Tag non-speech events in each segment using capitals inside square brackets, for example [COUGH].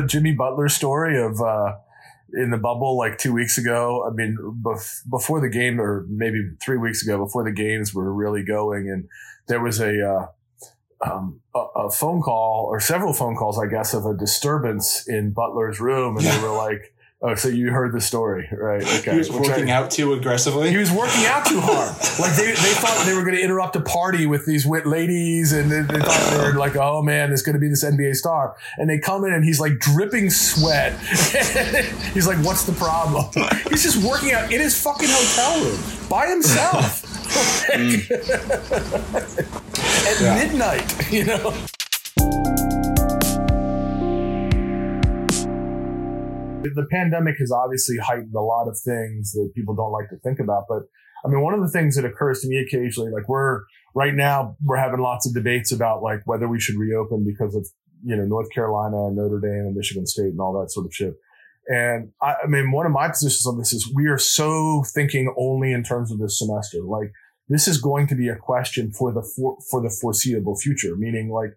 the Jimmy Butler story of uh, in the bubble like two weeks ago? I mean, bef- before the game, or maybe three weeks ago, before the games were really going, and there was a uh, um, a, a, phone call or several phone calls, I guess, of a disturbance in Butler's room, and they were like Oh, so you heard the story, right? [LAUGHS] Okay. He was working out too aggressively. He was working out too hard. [LAUGHS] like they, they thought they were going to interrupt a party with these wit ladies, and they, they thought they were like, "Oh man, there's going to be this NBA star." And they come in, and he's like dripping sweat. [LAUGHS] he's like, "What's the problem?" He's just working out in his fucking hotel room by himself mm. at yeah. midnight. You know. The pandemic has obviously heightened a lot of things that people don't like to think about. But I mean, one of the things that occurs to me occasionally, like we're right now, we're having lots of debates about like whether we should reopen because of, you know, North Carolina and Notre Dame and Michigan State and all that sort of shit. And I, I mean, one of my positions on this is we are so thinking only in terms of this semester. Like this is going to be a question for the, for, for the foreseeable future, meaning like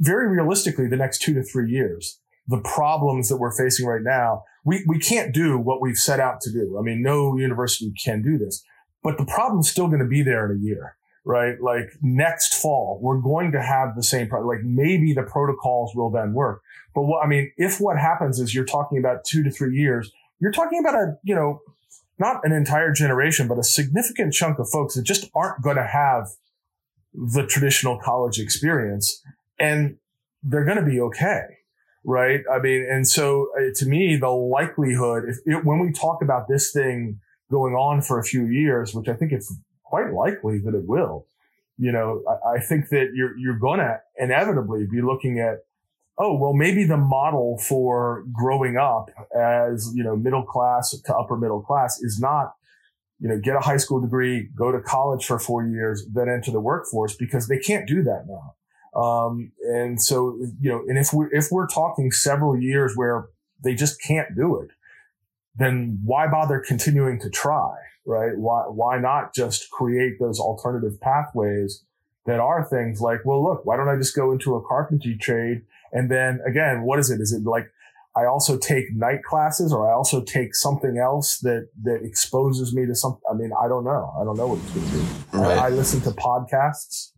very realistically, the next two to three years the problems that we're facing right now, we, we can't do what we've set out to do. I mean, no university can do this, but the problem's still going to be there in a year, right? Like next fall, we're going to have the same problem. Like maybe the protocols will then work. But what, I mean, if what happens is you're talking about two to three years, you're talking about a, you know, not an entire generation, but a significant chunk of folks that just aren't going to have the traditional college experience and they're going to be okay right? I mean, and so uh, to me, the likelihood, if it, when we talk about this thing going on for a few years, which I think it's quite likely that it will, you know, I, I think that you're you're to inevitably be looking at, oh, well, maybe the model for growing up as you know middle class to upper middle class is not you know, get a high school degree, go to college for four years, then enter the workforce because they can't do that now. Um, and so, you know, and if we're, if we're talking several years where they just can't do it, then why bother continuing to try, right? Why, why not just create those alternative pathways that are things like, well, look, why don't I just go into a carpentry trade? And then again, what is it? Is it like, I also take night classes or I also take something else that, that exposes me to something. I mean, I don't know. I don't know what it's going to be. Right. I, I listen to podcasts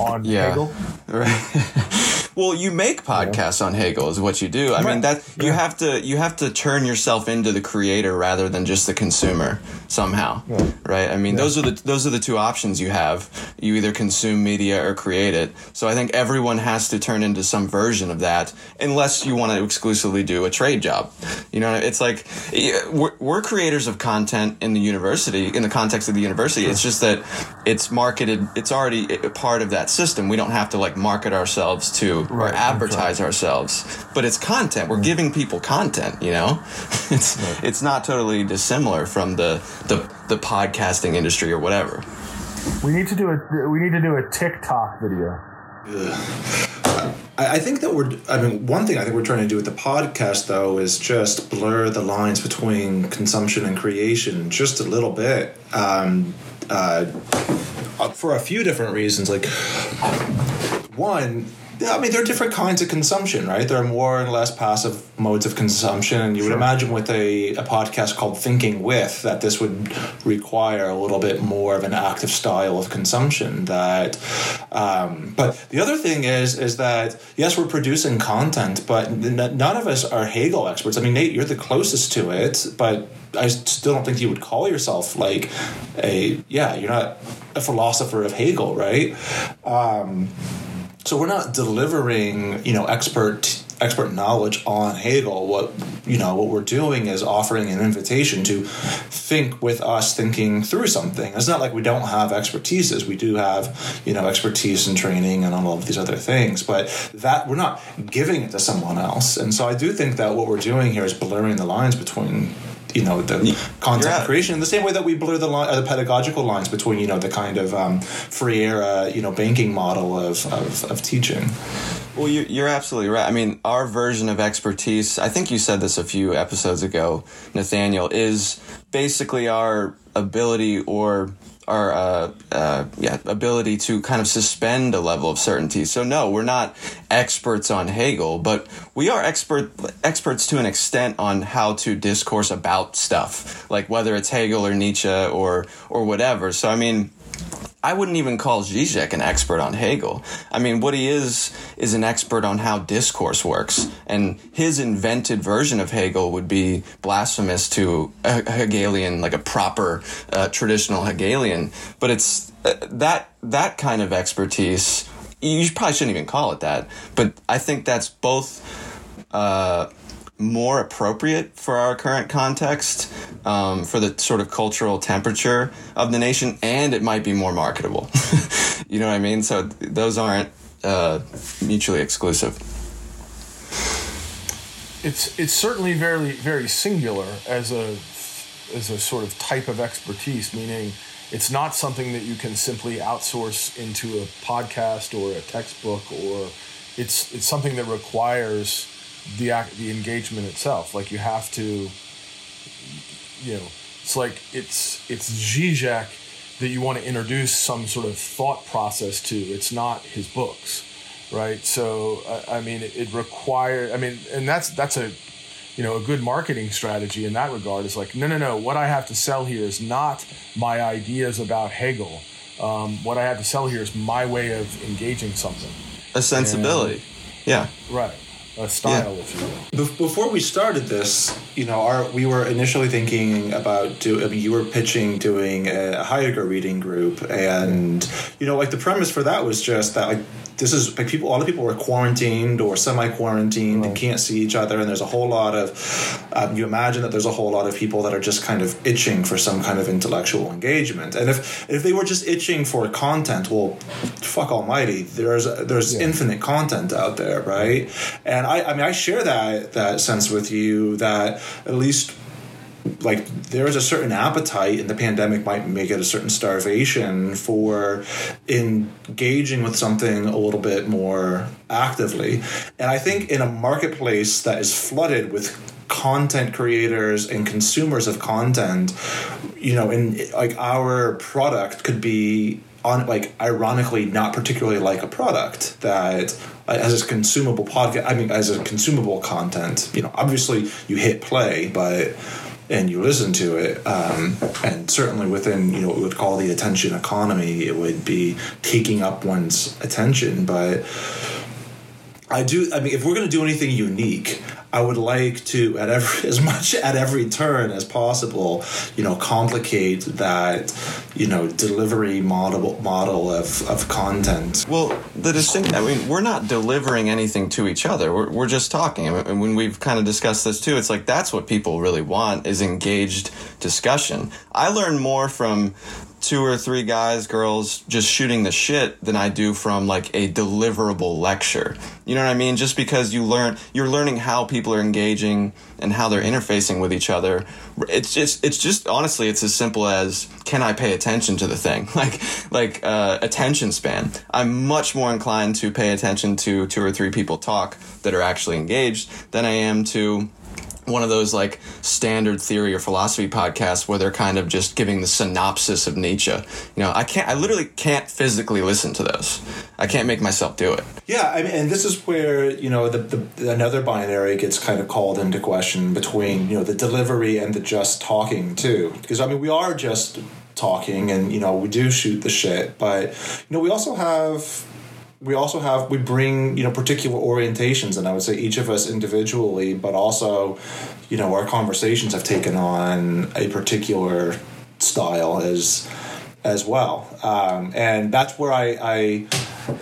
on yeah. Hegel. [LAUGHS] Right. Well, you make podcasts yeah. on Hegel is what you do. I right. mean that you have to you have to turn yourself into the creator rather than just the consumer somehow. Yeah. Right? I mean, those are the those are the two options you have. You either consume media or create it. So I think everyone has to turn into some version of that unless you want to exclusively do a trade job. You know, it's like we're, we're creators of content in the university in the context of the university. It's just that it's marketed it's already part of that system. We don't have to like market ourselves to right, or advertise right. ourselves. But it's content. We're giving people content. You know, [LAUGHS] it's right. it's not totally dissimilar from the, the the podcasting industry or whatever. We need to do a we need to do a TikTok video. I think that we're. I mean, one thing I think we're trying to do with the podcast, though, is just blur the lines between consumption and creation just a little bit. Um, uh, for a few different reasons. Like, one, yeah, I mean, there are different kinds of consumption, right? There are more and less passive modes of consumption. And you sure. would imagine with a, a podcast called Thinking With that this would require a little bit more of an active style of consumption. That, um, but the other thing is, is that yes, we're producing content, but none of us are Hegel experts. I mean, Nate, you're the closest to it, but I still don't think you would call yourself like a, yeah, you're not a philosopher of Hegel, right? Um, so we're not delivering, you know, expert expert knowledge on Hegel. What you know, what we're doing is offering an invitation to think with us, thinking through something. It's not like we don't have expertises. We do have, you know, expertise and training and all of these other things, but that we're not giving it to someone else. And so I do think that what we're doing here is blurring the lines between you know the content creation in the same way that we blur the line, uh, the pedagogical lines between you know the kind of um, era you know banking model of, of, of teaching. Well, you're absolutely right. I mean, our version of expertise, I think you said this a few episodes ago, Nathaniel, is basically our ability or our uh, uh, yeah ability to kind of suspend a level of certainty. So no, we're not experts on Hegel, but we are expert experts to an extent on how to discourse about stuff, like whether it's Hegel or Nietzsche or or whatever. So I mean. I wouldn't even call Zizek an expert on Hegel. I mean, what he is is an expert on how discourse works, and his invented version of Hegel would be blasphemous to a Hegelian, like a proper uh, traditional Hegelian. But it's uh, that that kind of expertise. You probably shouldn't even call it that, but I think that's both. Uh, more appropriate for our current context, um, for the sort of cultural temperature of the nation, and it might be more marketable. [LAUGHS] you know what I mean? So those aren't uh, mutually exclusive. It's it's certainly very very singular as a as a sort of type of expertise, meaning it's not something that you can simply outsource into a podcast or a textbook, or it's it's something that requires the act, the engagement itself. Like you have to, you know, it's like it's it's Zizek that you want to introduce some sort of thought process to. It's not his books, right? So I, I mean, it, it requires. I mean, and that's that's a you know a good marketing strategy in that regard. Is like no no no. What I have to sell here is not my ideas about Hegel. Um, what I have to sell here is my way of engaging something. A sensibility. And, yeah. Right a style, yeah. if you will. Before we started this, you know, our we were initially thinking about do. I mean, you were pitching doing a Heidegger reading group, and you know, like the premise for that was just that like this is like people. A lot of people are quarantined or semi-quarantined right. and can't see each other, and there's a whole lot of. Um, you imagine that there's a whole lot of people that are just kind of itching for some kind of intellectual engagement, and if if they were just itching for content, well, fuck Almighty, there's there's yeah. infinite content out there, right? And I, I mean, I share that that sense with you that at least like there is a certain appetite and the pandemic might make it a certain starvation for engaging with something a little bit more actively. And i think in a marketplace that is flooded with content creators and consumers of content you know in like our product could be on like ironically not particularly like a product that uh, as a consumable podcast i mean as a consumable content. You know obviously you hit play but and you listen to it, um, and certainly within you know what we would call the attention economy, it would be taking up one's attention. But I do. I mean, if we're going to do anything unique, I would like to, at every [LAUGHS] as much at every turn as possible, you know, complicate that, you know, delivery model model of, of content. Well, the distinction. I mean, we're not delivering anything to each other. We're we're just talking. And when we've kind of discussed this too, it's like that's what people really want is engaged discussion. I learn more from two or three guys, girls just shooting the shit than I do from like a deliverable lecture. You know what I mean? Just because you learn, you're learning how people are engaging and how they're interfacing with each other. It's just, it's just honestly, it's as simple as can I pay attention to the thing? [LAUGHS] Like, like uh, attention span. I'm much more inclined to pay attention to two or three people talk that are actually engaged than I am to one of those like standard theory or philosophy podcasts where they're kind of just giving the synopsis of Nietzsche. You know, I can't, I literally can't physically listen to those. I can't make myself do it. Yeah, I mean, and this is where you know the, the another binary gets kind of called into question between you know the delivery and the just talking too, because I mean we are just talking and you know we do shoot the shit, but you know we also have we also have we bring you know particular orientations and i would say each of us individually but also you know our conversations have taken on a particular style as as well. Um, and that's where I, I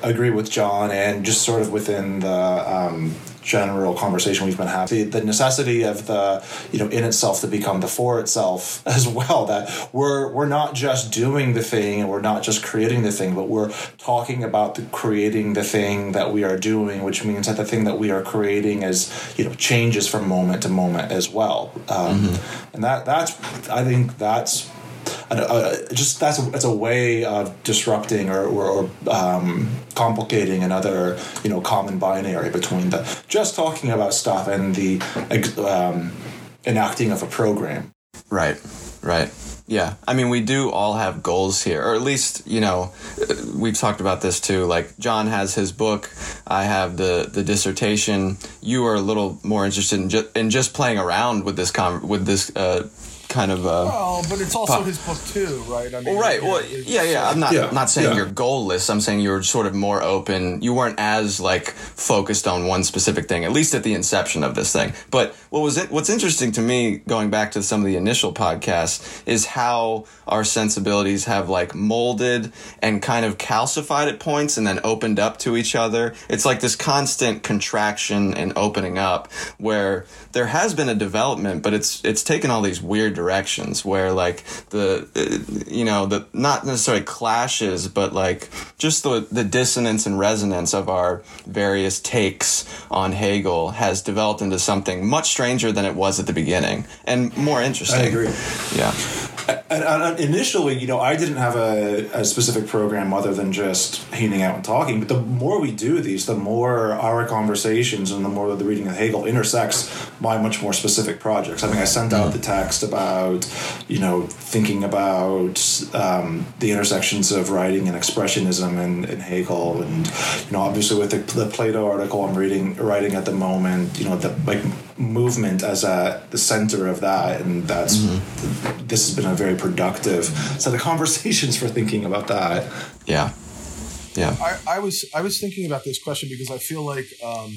agree with john and just sort of within the um, general conversation we've been having the necessity of the you know in itself to become the for itself [LAUGHS] as well that we're we're not just doing the thing and we're not just creating the thing but we're talking about the creating the thing that we are doing which means that the thing that we are creating is you know changes from moment to moment as well um, mm-hmm. and that that's i think that's uh, just that's a, a way of disrupting or, or, or um, complicating another you know common binary between the just talking about stuff and the um, enacting of a program. Right, right. Yeah, I mean, we do all have goals here, or at least you know, we've talked about this too. Like John has his book, I have the the dissertation. You are a little more interested in just in just playing around with this com- with this uh, kind of. Uh, well, but it's also his book too, right? I mean, well, right. Well, yeah, yeah. I'm not yeah, not saying yeah. you're goalless. I'm saying you're sort of more open. You weren't as like focused on one specific thing, at least at the inception of this thing. But what was it? What's interesting to me, going back to some of the initial podcasts, is how our sensibilities have like molded and kind of calcified at points, and then opened up to each other. It's like this constant contraction and opening up, where there has been a development, but it's it's taken all these weird directions where like the uh, you know the not necessarily clashes but like just the the dissonance and resonance of our various takes on Hegel has developed into something much stranger than it was at the beginning and more interesting. I agree. Yeah. And, and initially, you know, I didn't have a, a, specific program other than just hanging out and talking. But the more we do these, the more our conversations and the more the reading of Hegel intersects my much more specific projects. I mean, I sent out the text about, you know, thinking about um, the intersections of writing and expressionism and, and Hegel, and you know, obviously with the, the Plato article I'm reading writing at the moment, you know, the like movement as a the center of that, and that's mm-hmm. this has been a very productive set of conversations for thinking about that. Yeah, yeah. I, I was I was thinking about this question because I feel like um,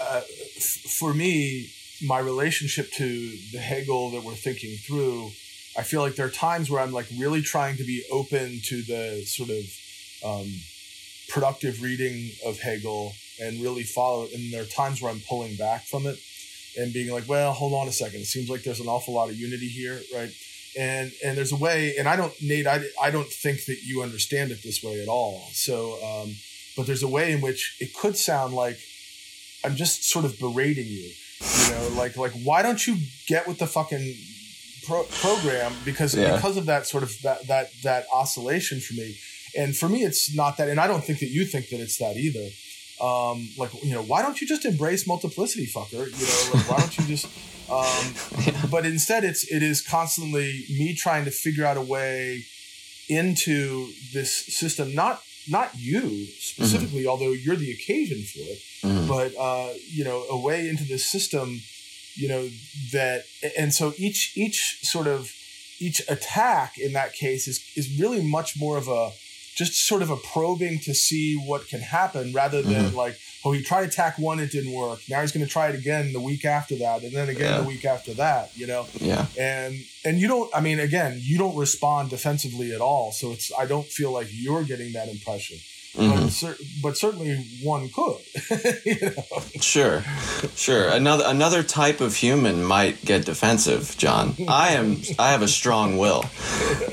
uh, f- for me, my relationship to the Hegel that we're thinking through. I feel like there are times where I'm like really trying to be open to the sort of um, productive reading of Hegel and really follow it. And there are times where I'm pulling back from it and being like, well, hold on a second. It seems like there's an awful lot of unity here, right? And and there's a way, and I don't, Nate, I, I don't think that you understand it this way at all. So, um, but there's a way in which it could sound like I'm just sort of berating you, you know, like like why don't you get with the fucking pro- program because yeah. because of that sort of that that that oscillation for me. And for me, it's not that, and I don't think that you think that it's that either um, like you know why don't you just embrace multiplicity fucker you know like why don't you just um, [LAUGHS] but instead it's it is constantly me trying to figure out a way into this system not not you specifically mm-hmm. although you're the occasion for it mm-hmm. but uh, you know a way into this system you know that and so each each sort of each attack in that case is is really much more of a just sort of a probing to see what can happen rather than mm-hmm. like, oh, he tried to attack one, it didn't work. Now he's going to try it again the week after that, and then again yeah. the week after that. You know. Yeah. And and you don't. I mean, again, you don't respond defensively at all. So it's. I don't feel like you're getting that impression. Mm-hmm. But, cer- but, certainly one could. [LAUGHS] you know? Sure, sure. Another another type of human might get defensive, John. I am. I have a strong will.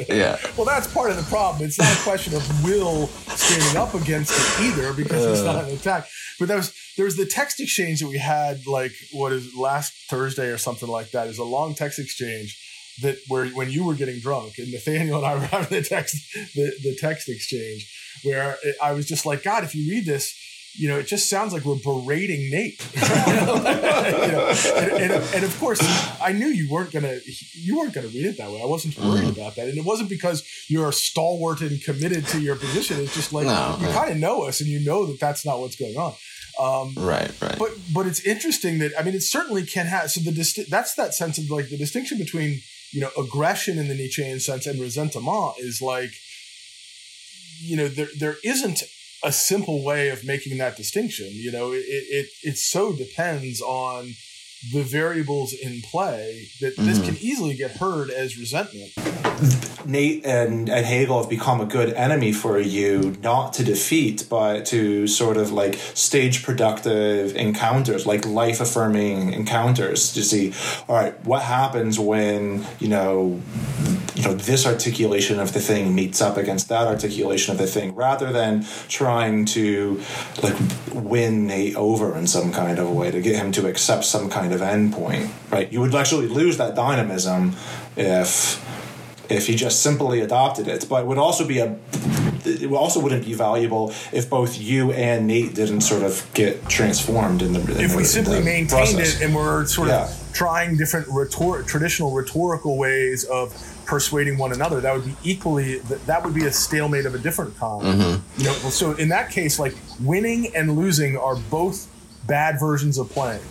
Yeah. Well, that's part of the problem. It's not a question of will standing up against it either, because uh, it's not an attack. But there was there was the text exchange that we had, like what is last Thursday or something like that. Is a long text exchange that where when you were getting drunk and Nathaniel and I were [LAUGHS] having the text the, the text exchange where I was just like, God, if you read this, you know, it just sounds like we're berating Nate. [LAUGHS] you know, and, and, and, of course, I knew you weren't gonna you weren't gonna read it that way. I wasn't worried mm. about that, and it wasn't because you're stalwart and committed to your position. It's just like no, you kind of know us, and you know that that's not what's going on. Um, right, right. But but it's interesting that I mean, it certainly can have. So the disti- that's that sense of like the distinction between you know aggression in the Nietzschean sense and resentment is like you know there there isn't a simple way of making that distinction. You know, it it it so depends on the variables in play that mm-hmm. this can easily get heard as resentment. Nate and, and Hegel have become a good enemy for you, not to defeat, but to sort of like stage productive encounters, like life affirming encounters to see, all right, what happens when, you know, you know this articulation of the thing meets up against that articulation of the thing rather than trying to like win Nate over in some kind of way to get him to accept some kind of endpoint right you would actually lose that dynamism if if he just simply adopted it but it would also be a it also wouldn't be valuable if both you and Nate didn't sort of get transformed in the. In if the, we simply maintained process. it and we're sort Yeah. of trying different rhetor- traditional rhetorical ways of persuading one another, that would be equally that, that would be a stalemate of a different kind. Mm-hmm. You know, so in that case, like winning and losing are both bad versions of playing.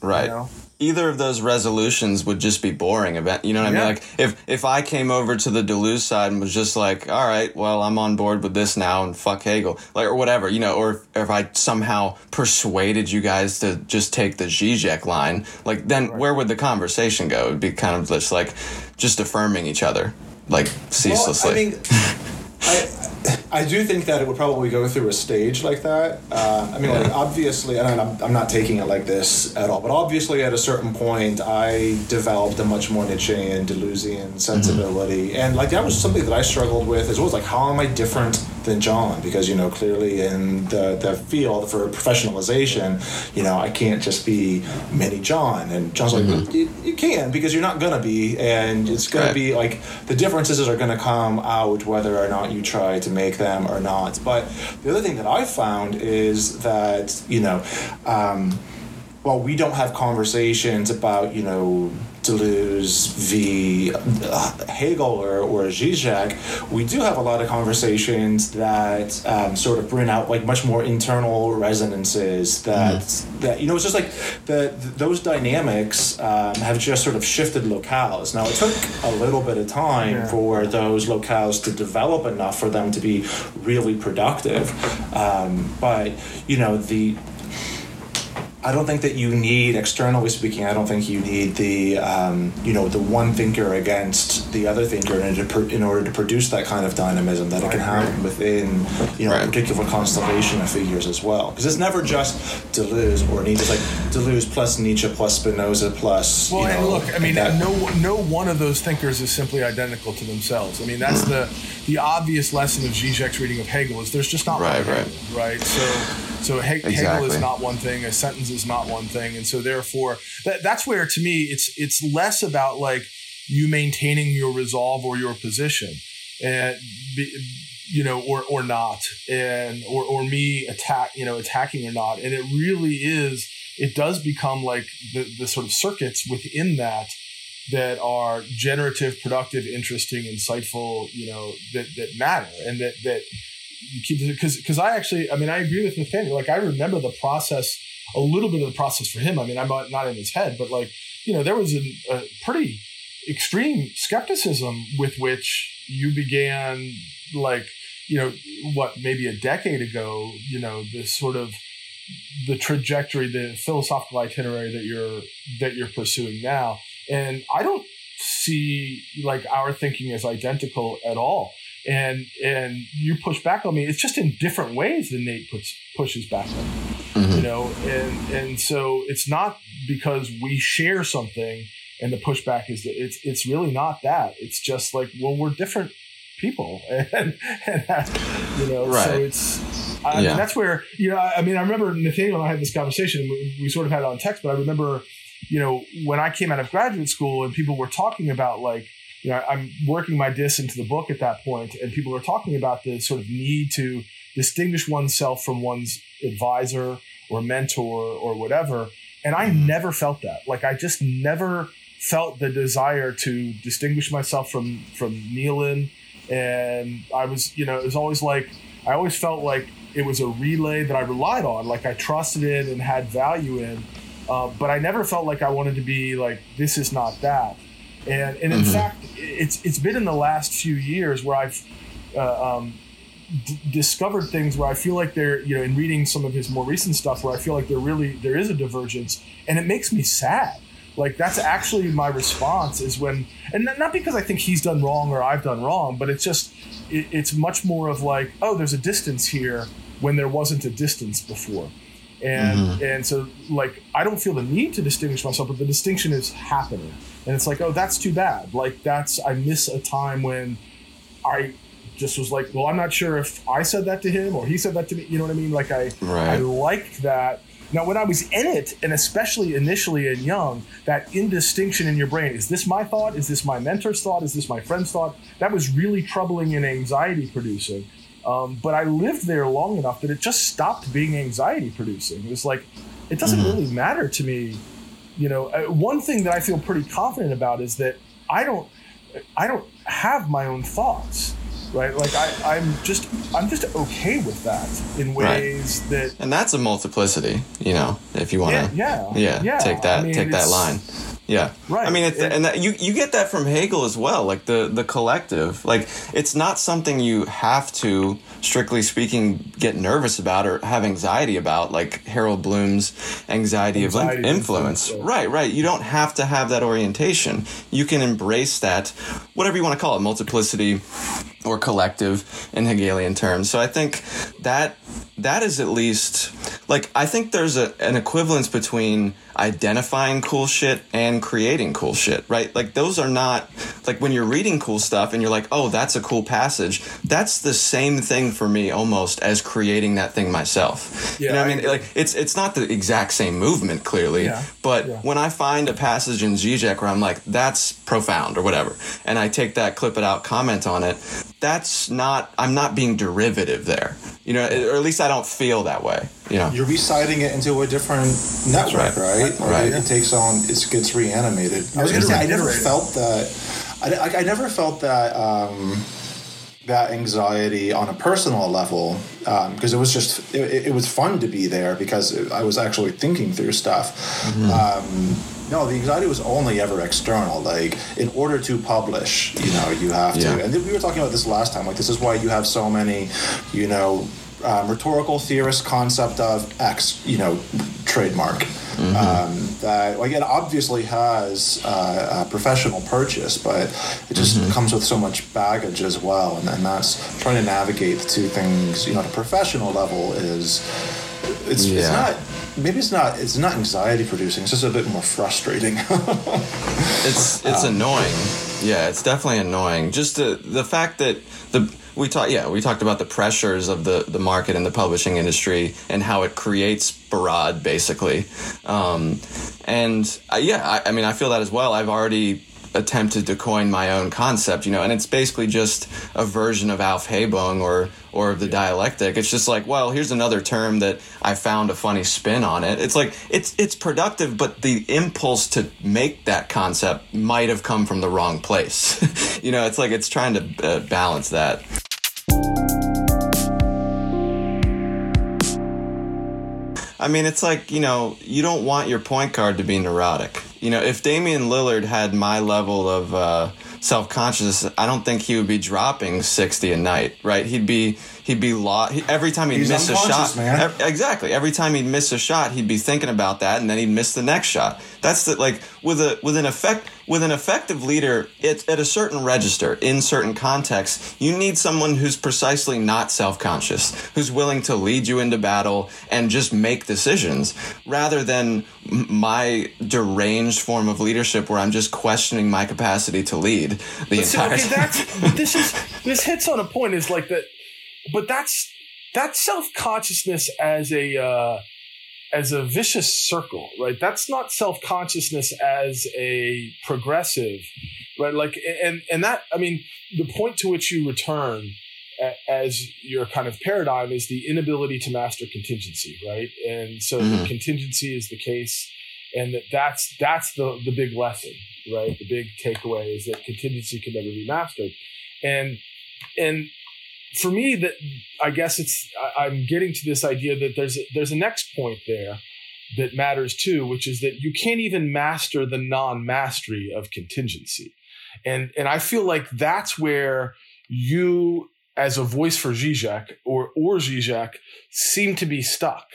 Right. know? Either of those resolutions would just be boring. Event, you know what I mean? Like if if I came over to the Deleuze side and was just like, all right, well, I'm on board with this now and fuck Hegel, like or whatever, you know, or if, if I somehow persuaded you guys to just take the Zizek line, like then where would the conversation go? It'd be kind of just like just affirming each other, like ceaselessly. Well, I mean, [LAUGHS] I, I do think that it would probably go through a stage like that. Uh, I mean, like obviously, and I'm, I'm not taking it like this at all, but obviously, at a certain point, I developed a much more Nietzschean, Deleuzian sensibility, and like that was something that I struggled with as well. As like, how am I different than John? Because you know, clearly in the the field for professionalization, you know, I can't just be mini John, and John's like, you, you can because you're not gonna be, and it's gonna Right. be like the differences are going to come out whether or not you try to make them or not. But the other thing that I found is that you know, um, well, we don't have conversations about you know Deleuze v. uh, Hegel or, or Zizek. We do have a lot of conversations that um, sort of bring out like much more internal resonances that that you know it's just like the those dynamics um, have just sort of shifted locales. Now it took a little bit of time Yeah. for those locales to develop enough for them to be really productive, um, but you know the I don't think that you need, externally speaking, I don't think you need the, um, you know, the one thinker against the other thinker in order to, pr- in order to produce that kind of dynamism that it can happen within, you know, a particular constellation of figures as well. Because it's never just Deleuze or Nietzsche. It's like Deleuze plus Nietzsche plus Spinoza plus. Well, you and look, I mean, that- no no one of those thinkers is simply identical to themselves. I mean, that's the the obvious lesson of Zizek's reading of Hegel is there's just not Right, one right. Hegel, right? So so He- Hegel is not one thing, a sentence is not one thing, and so therefore that that's where to me it's it's less about like you maintaining your resolve or your position, and you know, or or not, and or or me attack you know attacking or not, and it really is it does become like the, the sort of circuits within that that are generative, productive, interesting, insightful, you know, that, that matter and that, that you keep because because I actually I mean I agree with Nathaniel. Like I remember the process a little bit of the process for him. I mean I'm not, in his head but like you know there was a, a pretty extreme skepticism with which you began like you know what maybe a decade ago you know this sort of the trajectory the philosophical itinerary that you're that you're pursuing now. And I don't see like our thinking as identical at all. And and you push back on me it's just in different ways than nate puts pushes back on me. You know and and so it's not because we share something and the pushback is that it's it's really not that it's just like well we're different people [LAUGHS] and, and that, you know so Right. it's I Yeah. mean, that's where you know I I mean I remember Nathaniel and I had this conversation we, we sort of had it on text but I remember you know when I came out of graduate school and people were talking about like you know I'm working my diss into the book at that point and people are talking about the sort of need to distinguish oneself from one's advisor or mentor or whatever. And I never felt that. Like I just never felt the desire to distinguish myself from from Nealon and I was you know it was always like I always felt like it was a relay that I relied on like I trusted in and had value in. Uh, but I never felt like I wanted to be like this is not that. And and in Mhm. fact it's it's been in the last few years where I've uh, um, d- discovered things where I feel like they're you know in reading some of his more recent stuff where I feel like there really there is a divergence and it makes me sad. Like that's actually my response is when and not- because I think he's done wrong or I've done wrong but it's just it, it's much more of like oh there's a distance here when there wasn't a distance before. And mm-hmm. and so like I don't feel the need to distinguish myself but the distinction is happening. And it's like oh that's too bad. Like that's I miss a time when I just was like well I'm not sure if I said that to him or he said that to me you know what I mean like I I Right. liked that now when I was in it and especially initially and young that indistinction in your brain is this my thought is this my mentor's thought is this my friend's thought that was really troubling and anxiety producing Um, but I lived there long enough that it just stopped being anxiety producing. It was like, it doesn't mm-hmm. really matter to me. You know, uh, one thing that I feel pretty confident about is that I don't, I don't have my own thoughts right? Like I, I'm just I'm just okay with that in ways right. that and that's a multiplicity, you know, if you want to yeah, yeah, yeah, take that I mean, take that line. Yeah, right. I mean, it, and that, you you get that from Hegel as well, like the the collective. Like it's not something you have to, strictly speaking, get nervous about or have anxiety about, like Harold Bloom's anxiety, anxiety of influence. influence. Right, right. You don't have to have that orientation. You can embrace that, whatever you want to call it, multiplicity or collective in Hegelian terms. So I think that that is at least like I think there's a, an equivalence between identifying cool shit and creating cool shit, right? Like those are not like when you're reading cool stuff and you're like, "Oh, that's a cool passage." That's the same thing for me almost as creating that thing myself. Yeah, you know I mean? Like it's it's not the exact same movement clearly, yeah, but yeah. when I find a passage in Zizek where I'm like, "That's profound" or whatever, and I take that, clip it out, comment on it, that's not I'm not being derivative there. You know, or at least I don't feel that way. You know, you're reciting it into a different network, right? Right. right. It, takes on it gets reanimated. I was going to say I never felt that. I, I never felt that. Um, that anxiety on a personal level because um, it was just it, it, was fun to be there because I was actually thinking through stuff. Mm-hmm. Um, no, the anxiety was only ever external. Like, in order to publish, you know, you have to. And we were talking about this last time. Like, this is why you have so many, you know, um, rhetorical theorist concept of X, you know, trademark. Mm-hmm. Um, that like it obviously has uh, a professional purchase, but it just mm-hmm. comes with so much baggage as well, and, and that's trying to navigate the two things. You know, at a professional level is it's, yeah. it's not maybe it's not it's not anxiety producing it's just a bit more frustrating. [LAUGHS] It's it's um, annoying. Yeah it's definitely annoying. Just the the fact that the we talked yeah we talked about the pressures of the the market and the publishing industry and how it creates barad basically. Um, and uh, yeah I, I mean i feel that as well. I've already attempted to coin my own concept, you know, and it's basically just a version of Aufhebung or or of the dialectic. It's just like, well, here's another term that I found a funny spin on it. It's like it's it's productive, but the impulse to make that concept might have come from the wrong place. [LAUGHS] you know, it's like it's trying to uh, balance that. I mean, it's like, you know, you don't want your point guard to be neurotic. You know, if Damian Lillard had my level of uh, self consciousness, I don't think he would be dropping sixty a night, right? He'd be he'd be lost every time he'd He's miss a shot. Man. exactly, every time he'd miss a shot, he'd be thinking about that, and then he'd miss the next shot. That's the like with a with an effect with an effective leader. It's at a certain register in certain contexts. You need someone who's precisely not self conscious, who's willing to lead you into battle and just make decisions, rather than my deranged form of leadership where I'm just questioning my capacity to lead the but entire. okay, that's [LAUGHS] this is this hits on a point. Is like that, but that's that's self consciousness as a. Uh, as a vicious circle, right? That's not self consciousness as a progressive, right? Like, and and that I mean, the point to which you return as your kind of paradigm is the inability to master contingency, right? And so mm-hmm. the contingency is the case, and that that's that's the the big lesson, right? The big takeaway is that contingency can never be mastered, and and for me that I guess it's I'm getting to this idea that there's a, there's a next point there that matters too, which is that you can't even master the non-mastery of contingency, and and I feel like that's where you as a voice for Zizek or or Zizek seem to be stuck,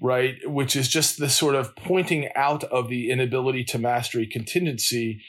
right? Which is just the sort of pointing out of the inability to mastery contingency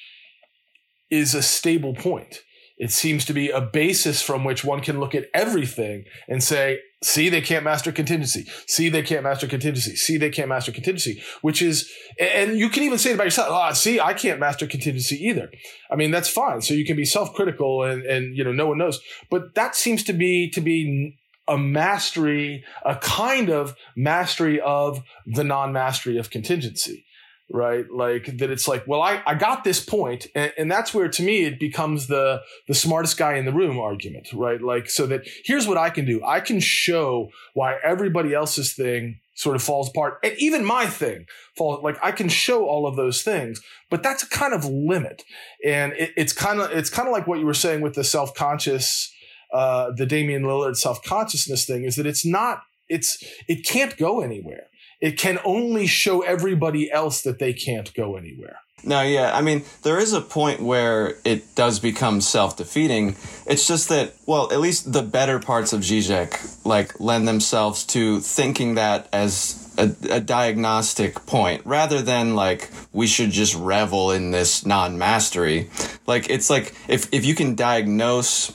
is a stable point. It seems to be a basis from which one can look at everything and say, See, they can't master contingency. See, they can't master contingency. See, they can't master contingency, which is, and you can even say it about yourself. Ah, see, I can't master contingency either. I mean, that's fine. So you can be self-critical and, and, you know, no one knows, but that seems to be, to be a mastery, a kind of mastery of the non-mastery of contingency right? Like that it's like well i, I got this point and, and that's where to me it becomes the the smartest guy in the room argument right? Like so that here's what i can do. I can show why everybody else's thing sort of falls apart and even my thing fall like i can show all of those things but that's a kind of limit. And it, it's kind of it's kind of like what you were saying with the self-conscious uh the damian lillard self-consciousness thing is that it's not it's it can't go anywhere it can only show everybody else that they can't go anywhere. No, yeah. I mean, there is a point where it does become self defeating. It's just that, well, at least the better parts of Zizek, like, lend themselves to thinking that as a, a diagnostic point rather than, like, we should just revel in this non mastery. Like, it's like if, if you can diagnose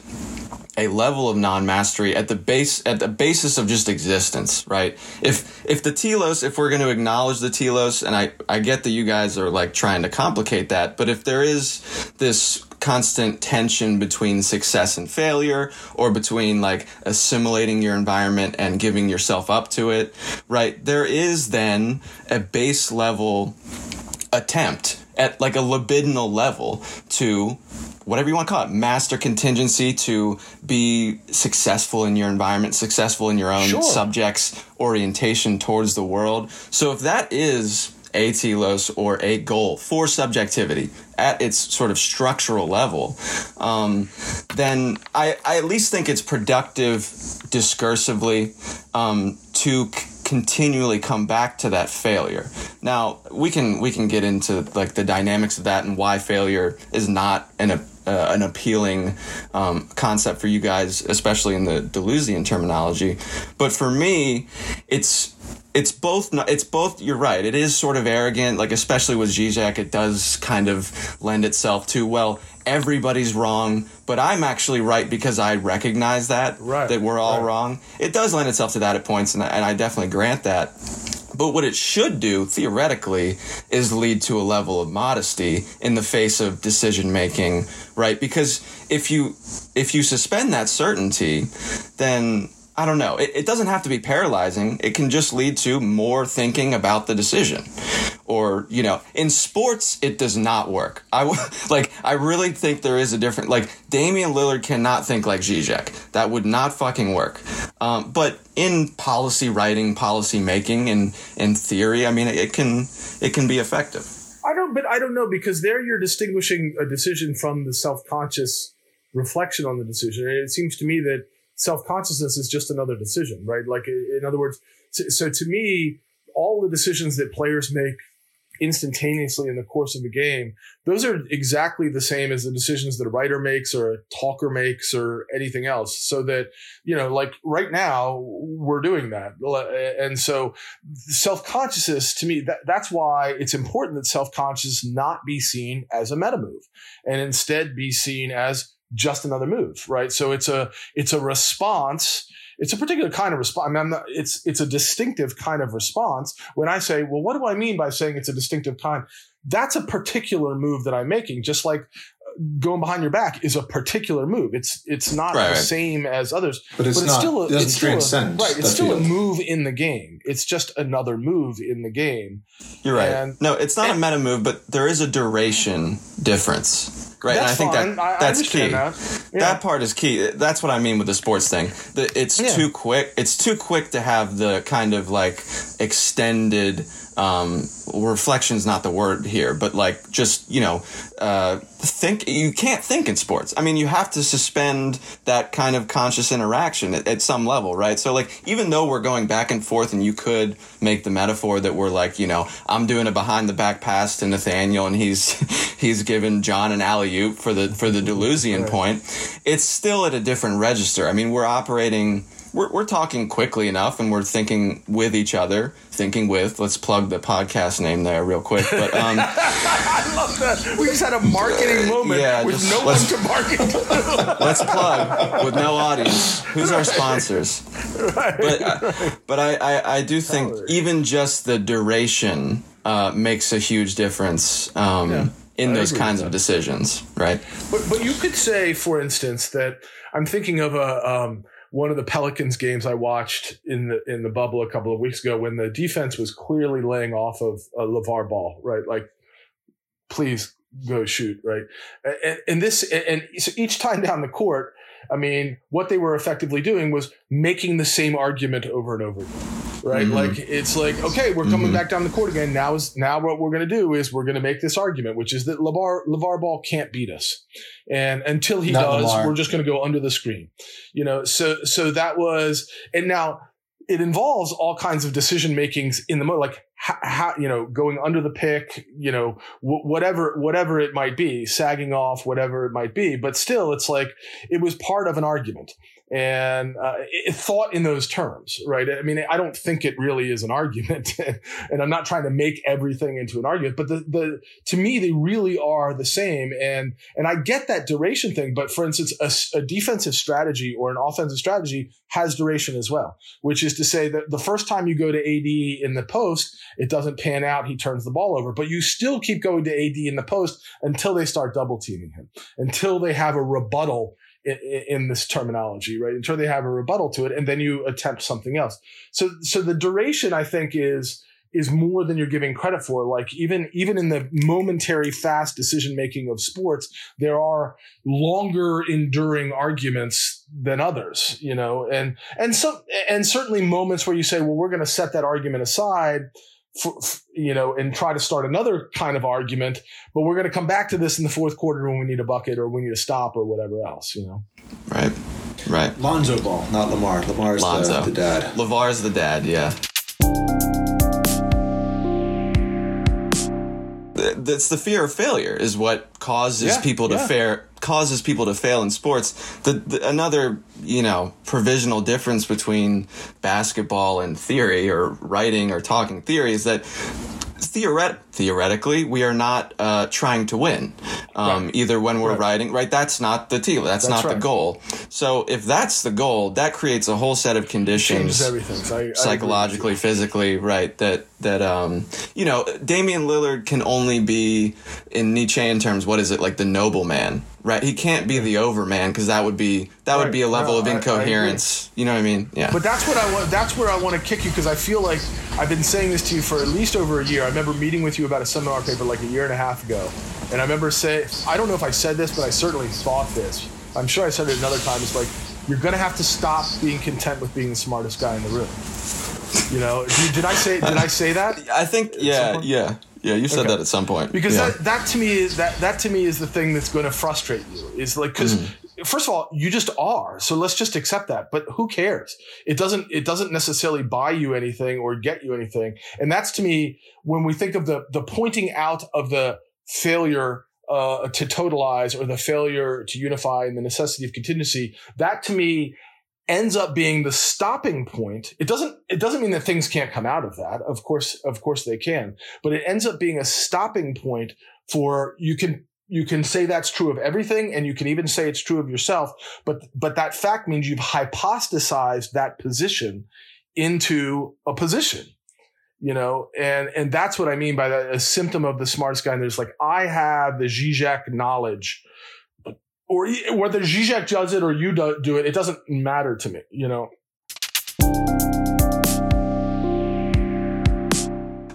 a level of non-mastery at the base at the basis of just existence right? If if the telos if we're going to acknowledge the telos and i i get that you guys are like trying to complicate that but if there is this constant tension between success and failure or between like assimilating your environment and giving yourself up to it right there is then a base level attempt at like a libidinal level to whatever you want to call it, master contingency to be successful in your environment, successful in your own sure. subjects orientation towards the world. So if that is a telos or a goal for subjectivity at its sort of structural level, um, then I, I, at least think it's productive discursively um, to c- continually come back to that failure. Now we can we can get into like the dynamics of that and why failure is not an uh, an appealing um, concept for you guys, especially in the Deleuzian terminology. But for me, it's it's both it's both you're right it is sort of arrogant like especially with Zizek it does kind of lend itself to well everybody's wrong but I'm actually right because I recognize that right. that we're all right. wrong it does lend itself to that at points and I, and I definitely grant that but what it should do, theoretically, is lead to a level of modesty in the face of decision making, right? Because if you if you suspend that certainty, then I don't know. It, it, doesn't have to be paralyzing. It can just lead to more thinking about the decision. Or, you know, in sports, it does not work. I [LAUGHS] like, I really think there is a different, like, Damian Lillard cannot think like Zizek. That would not fucking work. Um, but in policy writing, policy making, and in theory, I mean, it can, it can be effective. I don't, but I don't know because there you're distinguishing a decision from the self-conscious reflection on the decision. And it seems to me that self consciousness is just another decision, right? Like, in other words, so to me, all the decisions that players make instantaneously in the course of the game, those are exactly the same as the decisions that a writer makes or a talker makes or anything else. So that, you know, like right now we're doing that. Uh, and so self consciousness to me, that, that's why it's important that self conscious not be seen as a meta move and instead be seen as just another move, right? So it's a it's a response. It's a particular kind of response. I mean, not, it's it's a distinctive kind of response. When I say, well, what do I mean by saying it's a distinctive kind? That's a particular move that I'm making. Just like uh, going behind your back is a particular move. It's it's not right, the right. same as others, but it's, but it's not, still a, it it's still a, right. It's still field. a move in the game. It's just another move in the game. You're right. And, no, it's not and, a meta move, but there is a duration difference right? That's and I think that that's key. That. Yeah. that. part is key. That's what I mean with the sports thing. It's yeah. too quick. It's too quick to have the kind of like extended um, reflection's not the word here, but like just you know, uh, think you can't think in sports. I mean, you have to suspend that kind of conscious interaction at, at, some level, right? So like, even though we're going back and forth, and you could make the metaphor that we're like, you know, I'm doing a behind the back pass to Nathaniel, and he's [LAUGHS] he's given John an alley oop for the for the Deleuzian right. point. It's still at a different register. I mean, we're operating we're, we're talking quickly enough and we're thinking with each other, thinking with, let's plug the podcast name there real quick. But um, [LAUGHS] I love that. We just had a marketing moment yeah, with no one to market. to. let's plug with no audience. Who's our sponsors? Right, but uh, right. but I, I, I do think even just the duration uh, makes a huge difference. Um, yeah, in I those kinds of decisions, right? But but you could say, for instance, that I'm thinking of a um, one of the Pelicans games I watched in the in the bubble a couple of weeks ago when the defense was clearly laying off of uh, a LaVar Ball, right? Like, please go shoot, right? And, and this and so each time down the court, I mean, what they were effectively doing was making the same argument over and over again right? Mm-hmm. Like it's like, okay, we're coming mm-hmm. back down the court again. Now is now what we're going to do is we're going to make this argument, which is that Levar LaVar Ball can't beat us, and until he Not does, Lamar. we're just going to go under the screen, you know. So so that was, and now it involves all kinds of decision makings in the mo like how, you know going under the pick you know w- whatever whatever it might be sagging off whatever it might be but still it's like it was part of an argument and uh, it, thought in those terms, right? I mean, I don't think it really is an argument, [LAUGHS] and I'm not trying to make everything into an argument, but the the to me they really are the same, and and I get that duration thing, but for instance, a, a defensive strategy or an offensive strategy has duration as well, which is to say that the first time you go to AD in the post, it doesn't pan out, he turns the ball over, but you still keep going to AD in the post until they start double teaming him, until they have a rebuttal in, this terminology, right? Until they have a rebuttal to it, and then you attempt something else. So, so the duration, I think, is is more than you're giving credit for. Like even even in the momentary fast decision making of sports, there are longer enduring arguments than others, you know, and and so and certainly moments where you say, well, we're going to set that argument aside for, you know, and try to start another kind of argument. But we're going to come back to this in the fourth quarter when we need a bucket or we need a stop or whatever else, you know. Right. Right. Lonzo Ball, not Lamar. Lamar's Lonzo. The, the dad. LaVar's the dad, yeah. That's the fear of failure is what causes yeah, people to yeah. fair causes people to fail in sports. The, the, another you know provisional difference between basketball and theory or writing or talking theory is that theoret- theoretically, we are not uh, trying to win. Um, right. Either when we're right. writing, right? That's not the team. That's, that's not right. the goal. So if that's the goal, that creates a whole set of conditions, I, psychologically, I physically, right? That that um, you know, Damian Lillard can only be in Nietzschean terms. What is it like? The noble man, right? He can't be the overman because that would be that would be a level no, of incoherence. I, you know what I mean? Yeah. But that's what I want. That's where I want to kick you because I feel like I've been saying this to you for at least over a year. I remember meeting with you about a seminar paper like a year and a half ago, and I remember saying, I don't know if I said this, but I certainly thought this. I'm sure I said it another time. It's like you're gonna have to stop being content with being the smartest guy in the room. You know, did, did I say did I say that? I think yeah, yeah. Yeah, you said okay. that at some point. Because yeah. that, that to me is that that to me is the thing that's going to frustrate you. Is like because mm. first of all, you just are. So let's just accept that. But who cares? It doesn't it doesn't necessarily buy you anything or get you anything. And that's to me when we think of the the pointing out of the failure uh, to totalize or the failure to unify and the necessity of contingency. That to me ends up being the stopping point. It doesn't, it doesn't mean that things can't come out of that. Of course, of course they can, but it ends up being a stopping point for you can, you can say that's true of everything and you can even say it's true of yourself. But, but that fact means you've hypostasized that position into a position you know, and and that's what I mean by that. A symptom of the smartest guy. And there's like I have the Zizek knowledge or whether Zizek does it or you do, do it, it doesn't matter to me, you know.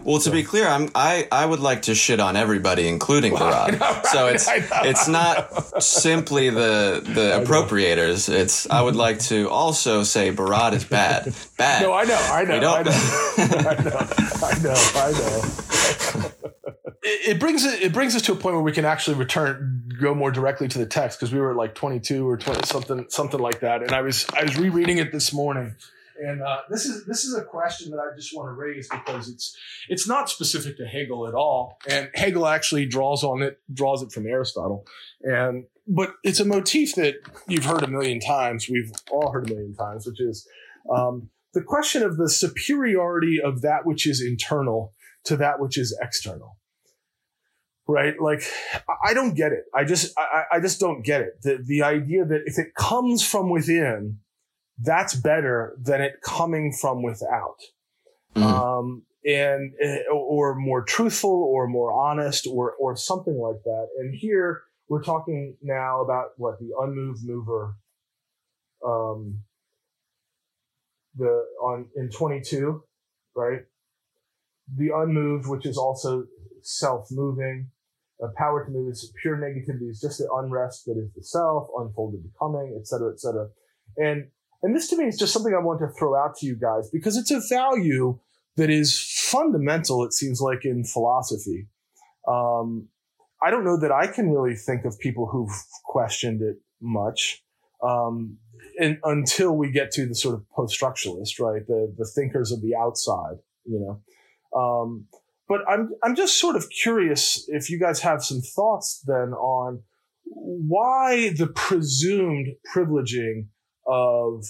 Well, to be clear, I'm, I I would like to shit on everybody, including well, [LAUGHS] Barad. Right? So it's it's not simply the the appropriators. Know. It's I would like to also say Barad is bad. [LAUGHS] Bad. No, I know, I know, [LAUGHS] I know, I know, I know, I know it, brings it brings us to a point where we can actually return go more directly to the text because we were like 22 or 20 something something like that. And i was i was rereading it this morning. And uh, this is this is a question that I just want to raise because it's it's not specific to Hegel at all, and Hegel actually draws on it draws it from Aristotle, and but it's a motif that you've heard a million times. We've all heard a million times, which is um, the question of the superiority of that which is internal to that which is external right? Like, I don't get it. I just, I, I just don't get it. The, the idea that if it comes from within, that's better than it coming from without. Mm-hmm. Um, and, eh, or more truthful or more honest or, or something like that. And here we're talking now about what the unmoved mover, um, the on in 22, right? The unmoved, which is also self-moving. A power to move is pure negativity is just the unrest that is the self, unfolded becoming, etc., cetera, et cetera. And and this to me is just something I want to throw out to you guys because it's a value that is fundamental, it seems like, in philosophy. Um, I don't know that I can really think of people who've questioned it much um, and, until we get to the sort of post-structuralist, right? The the thinkers of the outside, you know. Um, but I'm I'm just sort of curious if you guys have some thoughts then on why the presumed privileging of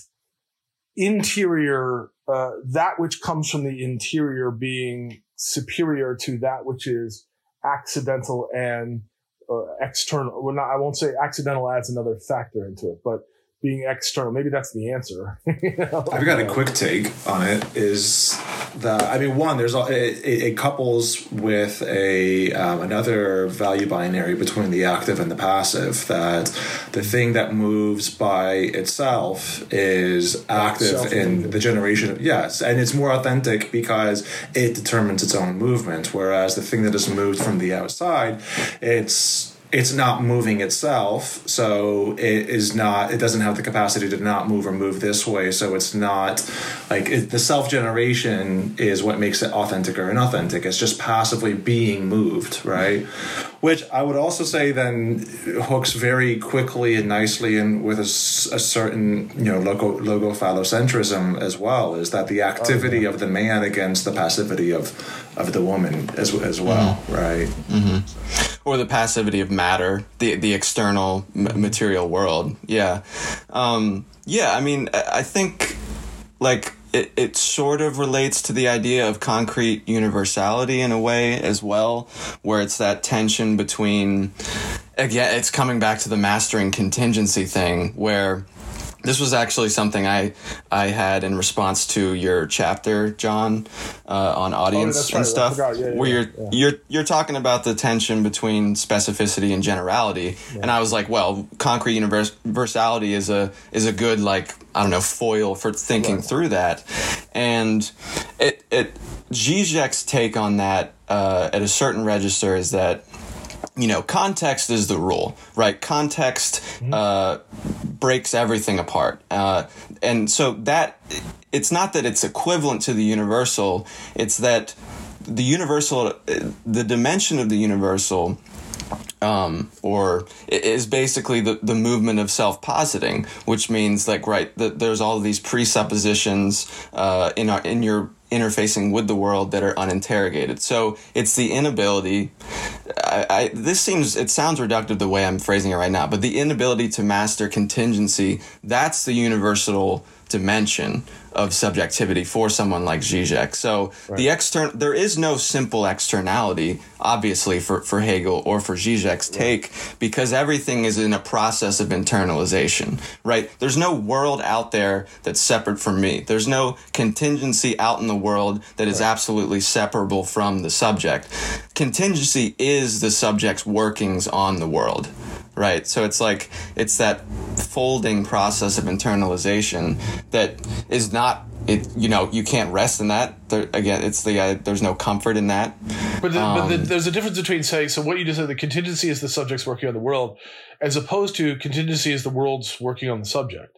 interior uh, that which comes from the interior being superior to that which is accidental and uh, external. Well, not, I won't say accidental adds another factor into it, but being external. Maybe that's the answer. [LAUGHS] you know? I've got a quick take on it. Is that I mean, one, there's it, it couples with a um, another value binary between the active and the passive. That the thing that moves by itself is active in the generation. Of, yes, and it's more authentic because it determines its own movement. Whereas the thing that is moved from the outside, it's it's not moving itself so it is not it doesn't have the capacity to not move or move this way so it's not like it, the self generation is what makes it authentic or inauthentic. It's just passively being moved right which i would also say then hooks very quickly and nicely and with a, a certain you know logo logo phallocentrism as well is that the activity of the man against the passivity of of the woman as, as well mm-hmm. right mm-hmm or the passivity of matter, the the external m- material world. Yeah, um, yeah. I mean, I think like it, it sort of relates to the idea of concrete universality in a way as well, where it's that tension between again, it's coming back to the mastering contingency thing where this was actually something I I had in response to your chapter, John, uh, on audience oh, and stuff, yeah, yeah, where you're yeah. you're you're talking about the tension between specificity and generality, and I was like, well, concrete universality is a is a good like I don't know foil for thinking right. through that, and it it Zizek's take on that uh, at a certain register is that you know, context is the rule, right? Context mm-hmm. uh, breaks everything apart. Uh, and so that, it's not that it's equivalent to the universal, it's that the universal, the dimension of the universal um, or is basically the, the movement of self-positing, which means like right that there's all of these presuppositions uh, in our in your interfacing with the world that are uninterrogated. So it's the inability. I, I, this seems it sounds reductive the way I'm phrasing it right now, but the inability to master contingency. That's the universal dimension of subjectivity for someone like Zizek. So right. the external, there is no simple externality, obviously, for, for Hegel or for Zizek's take, because everything is in a process of internalization, right? There's no world out there that's separate from me. There's no contingency out in the world that is right. absolutely separable from the subject. Contingency is the subject's workings on the world right? So it's like it's that folding process of internalization that is not it. You know, you can't rest in that. There, again, it's the uh, there's no comfort in that. But, the, um, but the, um, there's a difference between saying so. What you just said, the contingency is the subject's working on the world, as opposed to contingency is the world's working on the subject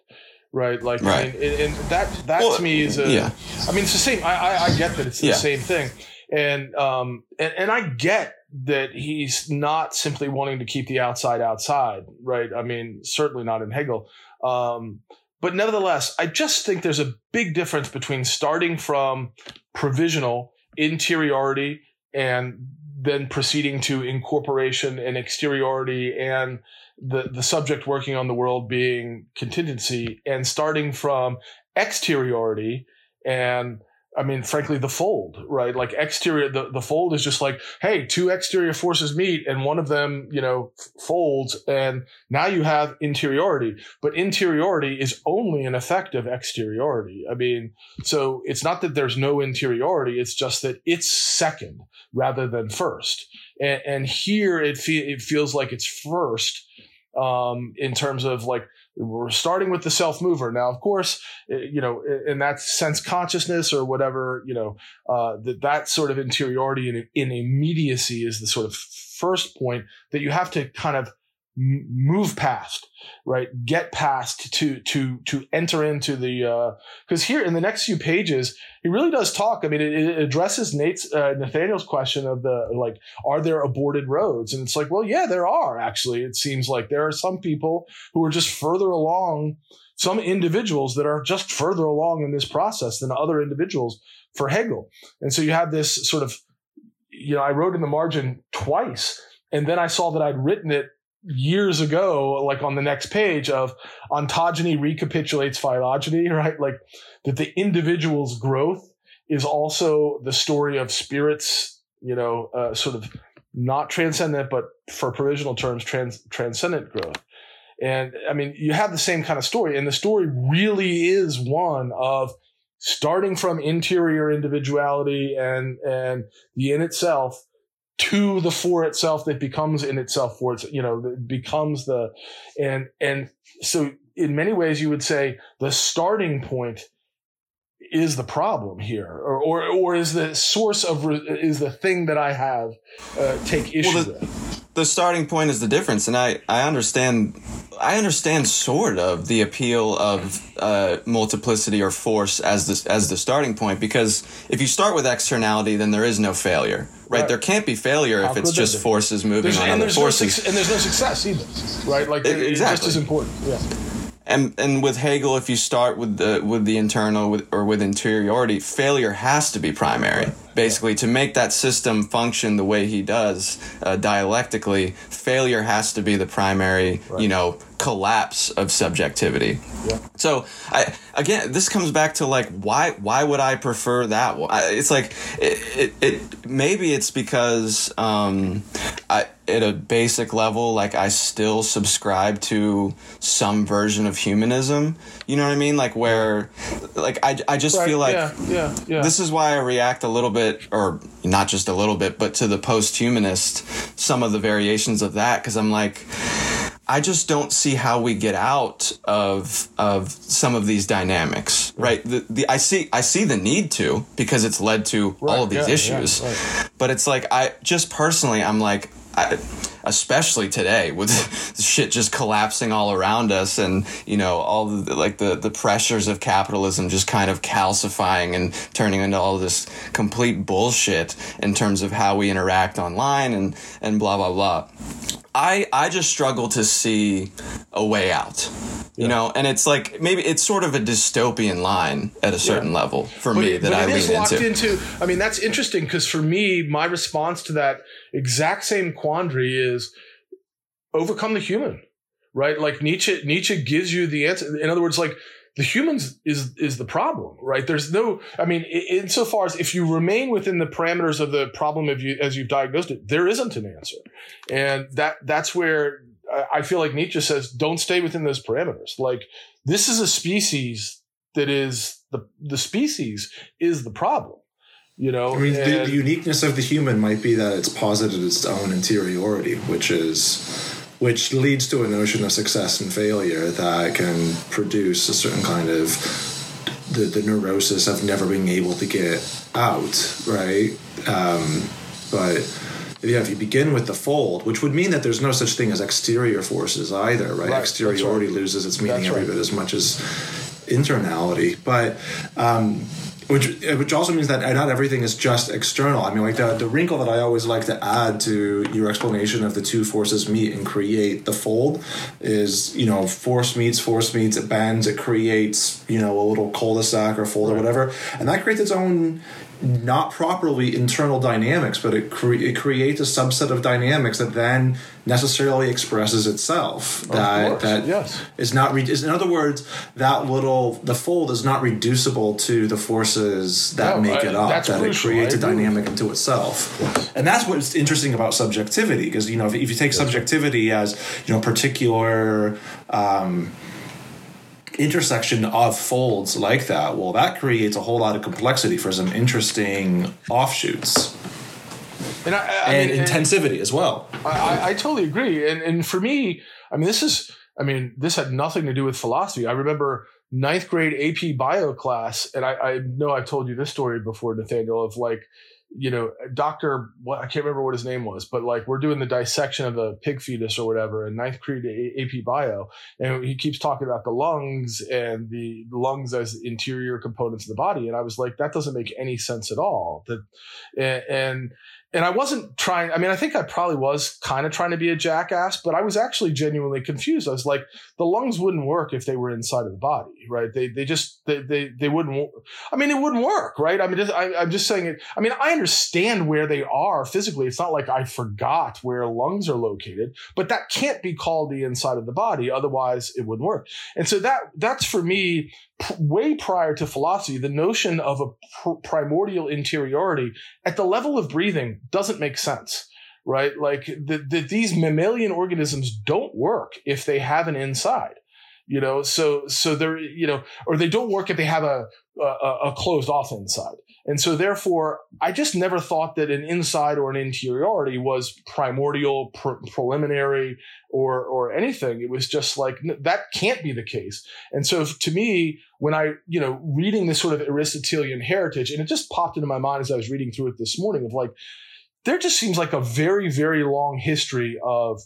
right? Like, right. I mean, and, and that that well, to me is a. Yeah. I mean, it's the same. I I, I get that it's the yeah. same thing, and um and, and I get that he's not simply wanting to keep the outside outside, right? I mean, certainly not in Hegel. Um, but nevertheless, I just think there's a big difference between starting from provisional interiority and then proceeding to incorporation and exteriority and the, the subject working on the world being contingency and starting from exteriority and I mean, frankly, the fold, right? Like exterior, the, the fold is just like, hey, two exterior forces meet and one of them, you know, folds and now you have interiority. But interiority is only an effect of exteriority. I mean, so it's not that there's no interiority. It's just that it's second rather than first. And, and here it, fe- it feels like it's first um, in terms of like we're starting with the self mover. Now, of course, you know, in that sense consciousness or whatever, you know, uh, that that sort of interiority in, in immediacy is the sort of first point that you have to kind of move past right? Get past to to to enter into the because uh, here in the next few pages he really does talk i mean it, it addresses nate's uh, nathaniel's question of the like are there aborted roads? And it's like well yeah there are actually. It seems like there are some people who are just further along some individuals that are just further along in this process than other individuals for hegel. And so you have this sort of you know i wrote in the margin twice and then i saw that i'd written it years ago, like on the next page of ontogeny recapitulates phylogeny, [LAUGHS] right? Like that the individual's growth is also the story of spirits, you know, uh, sort of not transcendent, but for provisional terms, trans- transcendent growth. And I mean, you have the same kind of story, and the story really is one of starting from interior individuality and and the in itself to the for itself that becomes in itself for its you know becomes the and and so in many ways you would say the starting point is the problem here or or, or is the source of is the thing that i have uh, take issue well, the, with the starting point is the difference and i i understand i understand sort of the appeal of uh, multiplicity or force as the as the starting point because if you start with externality then there is no failure right, right. there can't be failure How if it's just forces moving there's, on other forces no and there's no success either right? Like it, exactly just as important yeah. And and with Hegel, if you start with the with the internal with, or with interiority, failure has to be primary. Basically, to make that system function the way he does uh, dialectically, failure has to be the primary. Right. You know, collapse of subjectivity. Yeah. So I again, this comes back to like why why would I prefer that one? I, it's like it, it, it, maybe it's because um, I at a basic level like I still subscribe to some version of humanism. You know what I mean? Like where like I I just right. feel like yeah, yeah, yeah. this is why I react a little bit or not just a little bit but to the post-humanist some of the variations of that cuz I'm like I just don't see how we get out of of some of these dynamics, right? The, the I see I see the need to because it's led to right, all of these yeah, issues, yeah, right. but it's like I just personally I'm like I, especially today with [LAUGHS] shit just collapsing all around us and you know all the like the the pressures of capitalism just kind of calcifying and turning into all this complete bullshit in terms of how we interact online and and blah blah blah I I just struggle to see a way out. You yeah. know, and it's like maybe it's sort of a dystopian line at a certain yeah. level for but, me that I lean into. into. I mean, that's interesting because for me, my response to that exact same quandary is overcome the human, right? Like Nietzsche Nietzsche gives you the answer. In other words, like the humans is is the problem, right? There's no, I mean, insofar as if you remain within the parameters of the problem of you as you've diagnosed it, there isn't an answer, and that that's where I feel like Nietzsche says, don't stay within those parameters. Like this is a species that is the the species is the problem. You know, I mean, the, the uniqueness of the human might be that it's posited its own interiority, which is which leads to a notion of success and failure that can produce a certain kind of the, the neurosis of never being able to get out, right? Um, but yeah, if you begin with the fold, which would mean that there's no such thing as exterior forces either, right? right Exteriority right. loses its meaning every bit as much as internality. But um, which which also means that not everything is just external. I mean, like the, the wrinkle that I always like to add to your explanation of the two forces meet and create the fold is you know force meets force meets it bends it creates you know a little cul-de-sac or fold right. or whatever, and that creates its own not properly internal dynamics, but it, cre- it creates a subset of dynamics that then necessarily expresses itself. That course, that yes. is not. Re- is, in other words, that little the fold is not reducible to the forces that no, make I, it up. That crucial. it creates a dynamic into itself, yes. and that's what's interesting about subjectivity. Because you know, if, if you take subjectivity as you know particular. Um, intersection of folds like that, well, that creates a whole lot of complexity for some interesting offshoots. And, I, I and mean, intensivity and as well. I, I, totally agree. And, and for me, I mean, this is I mean, this had nothing to do with philosophy. I remember ninth grade AP bio class, and I, I know I've told you this story before, Nathaniel, of like, you know, Doctor, what I can't remember what his name was, but like we're doing the dissection of a pig fetus or whatever in ninth grade AP bio, and he keeps talking about the lungs and the lungs as interior components of the body, and I was like, that doesn't make any sense at all. That, and, and I wasn't trying. I mean, I think I probably was kind of trying to be a jackass, but I was actually genuinely confused. I was like, the lungs wouldn't work if they were inside of the body, right? They they just they they, they wouldn't. I mean, it wouldn't work, right? I mean, just, I, I'm just saying it. I mean, I understand where they are physically. It's not like I forgot where lungs are located, but that can't be called the inside of the body. Otherwise, it wouldn't work. And so that that's for me way prior to philosophy, the notion of a pr- primordial interiority at the level of breathing doesn't make sense, right? Like that the, these mammalian organisms don't work if they have an inside, you know. So so they're you know, or they don't work if they have a a, a closed off inside. And so therefore, I just never thought that an inside or an interiority was primordial, pr- preliminary, or or anything. It was just like that can't be the case. And so to me, when I you know reading this sort of Aristotelian heritage, and it just popped into my mind as I was reading through it this morning of like, there just seems like a very very long history of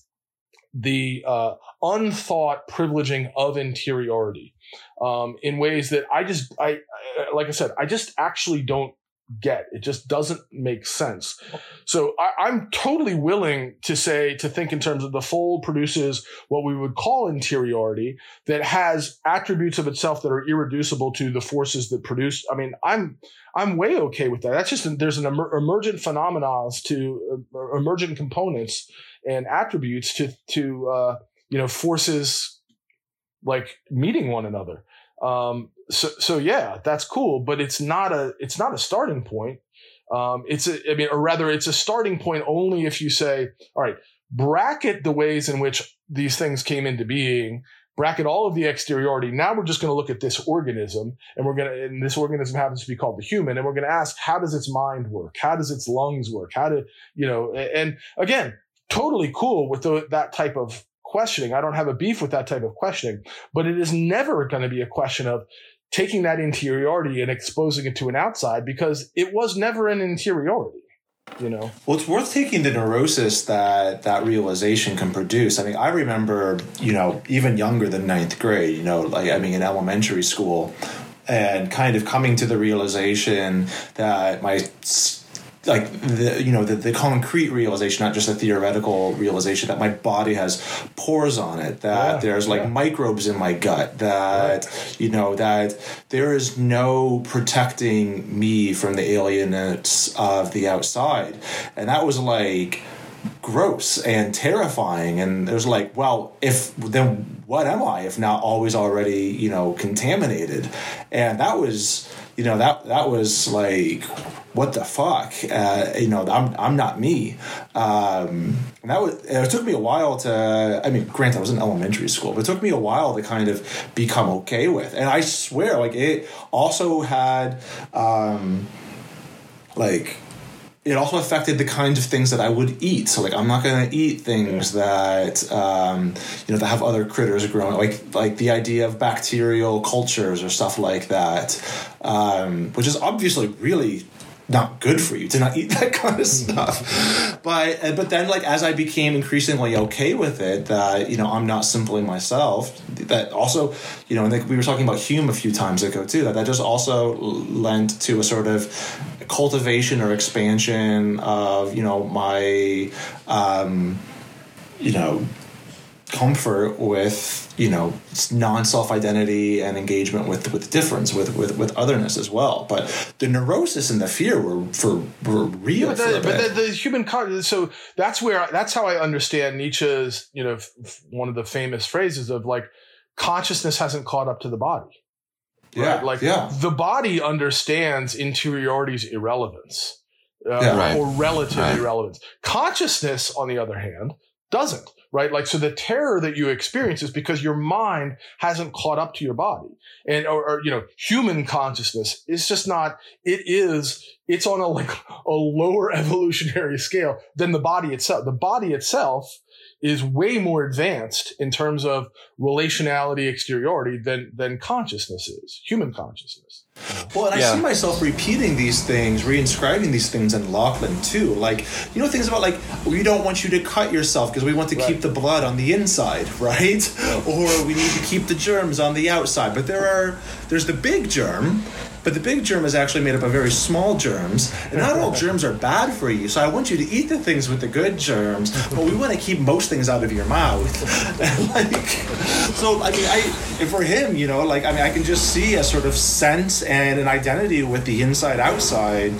the uh, unthought privileging of interiority um, in ways that I just, I, like I said, I just actually don't get. It just doesn't make sense. So I, am totally willing to say, to think in terms of the fold produces what we would call interiority that has attributes of itself that are irreducible to the forces that produce. I mean, I'm, I'm way okay with that. That's just, there's an emer- emergent phenomena to uh, emergent components and attributes to, to, uh, you know, forces like meeting one another. Um, so, so yeah, that's cool, but it's not a, it's not a starting point. Um, it's a, I mean, or rather it's a starting point only if you say, all right, bracket the ways in which these things came into being, bracket all of the exteriority. Now we're just going to look at this organism and we're going to, and this organism happens to be called the human. And we're going to ask, how does its mind work? How does its lungs work? How do, you know, and again, totally cool with the, that type of questioning. I don't have a beef with that type of questioning, but it is never going to be a question of taking that interiority and exposing it to an outside because it was never an interiority. You know, well, it's worth taking the neurosis that that realization can produce. I mean, I remember, you know, even younger than ninth grade, you know, like I mean, in elementary school, and kind of coming to the realization that my like the you know the, the concrete realization not just a theoretical realization that my body has pores on it that yeah, there's like yeah. microbes in my gut that right. you know that there is no protecting me from the alienness of the outside and that was like gross and terrifying and there's like well if then what am i if not always already you know contaminated and that was you know that that was like what the fuck? Uh, you know I'm, I'm not me. Um, that was it took me a while to I mean granted I was in elementary school but it took me a while to kind of become okay with. And I swear like it also had um, like it also affected the kinds of things that I would eat. So like I'm not going to eat things that um, you know that have other critters growing, like like the idea of bacterial cultures or stuff like that, um, which is obviously really not good for you to not eat [LAUGHS] that kind of stuff. but uh, but then like as I became increasingly okay with it, that you know I'm not simply myself. That also you know, and we were talking about Hume a few times ago too. That that just also lent to a sort of cultivation or expansion of you know my um, you know comfort with you know non-self identity and engagement with with difference with with with otherness as well. But the neurosis and the fear were for were real yeah, but, the, but the, the, human so that's where that's how i understand nietzsche's you know one of the famous phrases of like consciousness hasn't caught up to the body. Yeah like yeah. the body understands interiority's irrelevance uh, yeah, right. or relative right. irrelevance. Consciousness on the other hand doesn't right? Like, so the terror that you experience is because your mind hasn't caught up to your body. And, or, or, you know, human consciousness is just not, it is, it's on a like [LAUGHS] a lower [LAUGHS] evolutionary scale than the body itself. The body itself is way more advanced in terms of relationality exteriority than than consciousness is human consciousness well, and yeah. I see myself repeating these things, reinscribing these things in Lachlan too. Like, you know, things about like, we don't want you to cut yourself because we want to right. keep the blood on the inside, [LAUGHS] right? or we need to keep the germs on the outside. But there are, there's the big germ, but the big germ is actually made up of very small germs, and not all [LAUGHS] germs are bad for you. So I want you to eat the things with the good germs, but we want to keep most things out of your mouth. [LAUGHS] like, so I mean, I for him, you know, like I mean, I can just see a sort of sense and an identity with the inside outside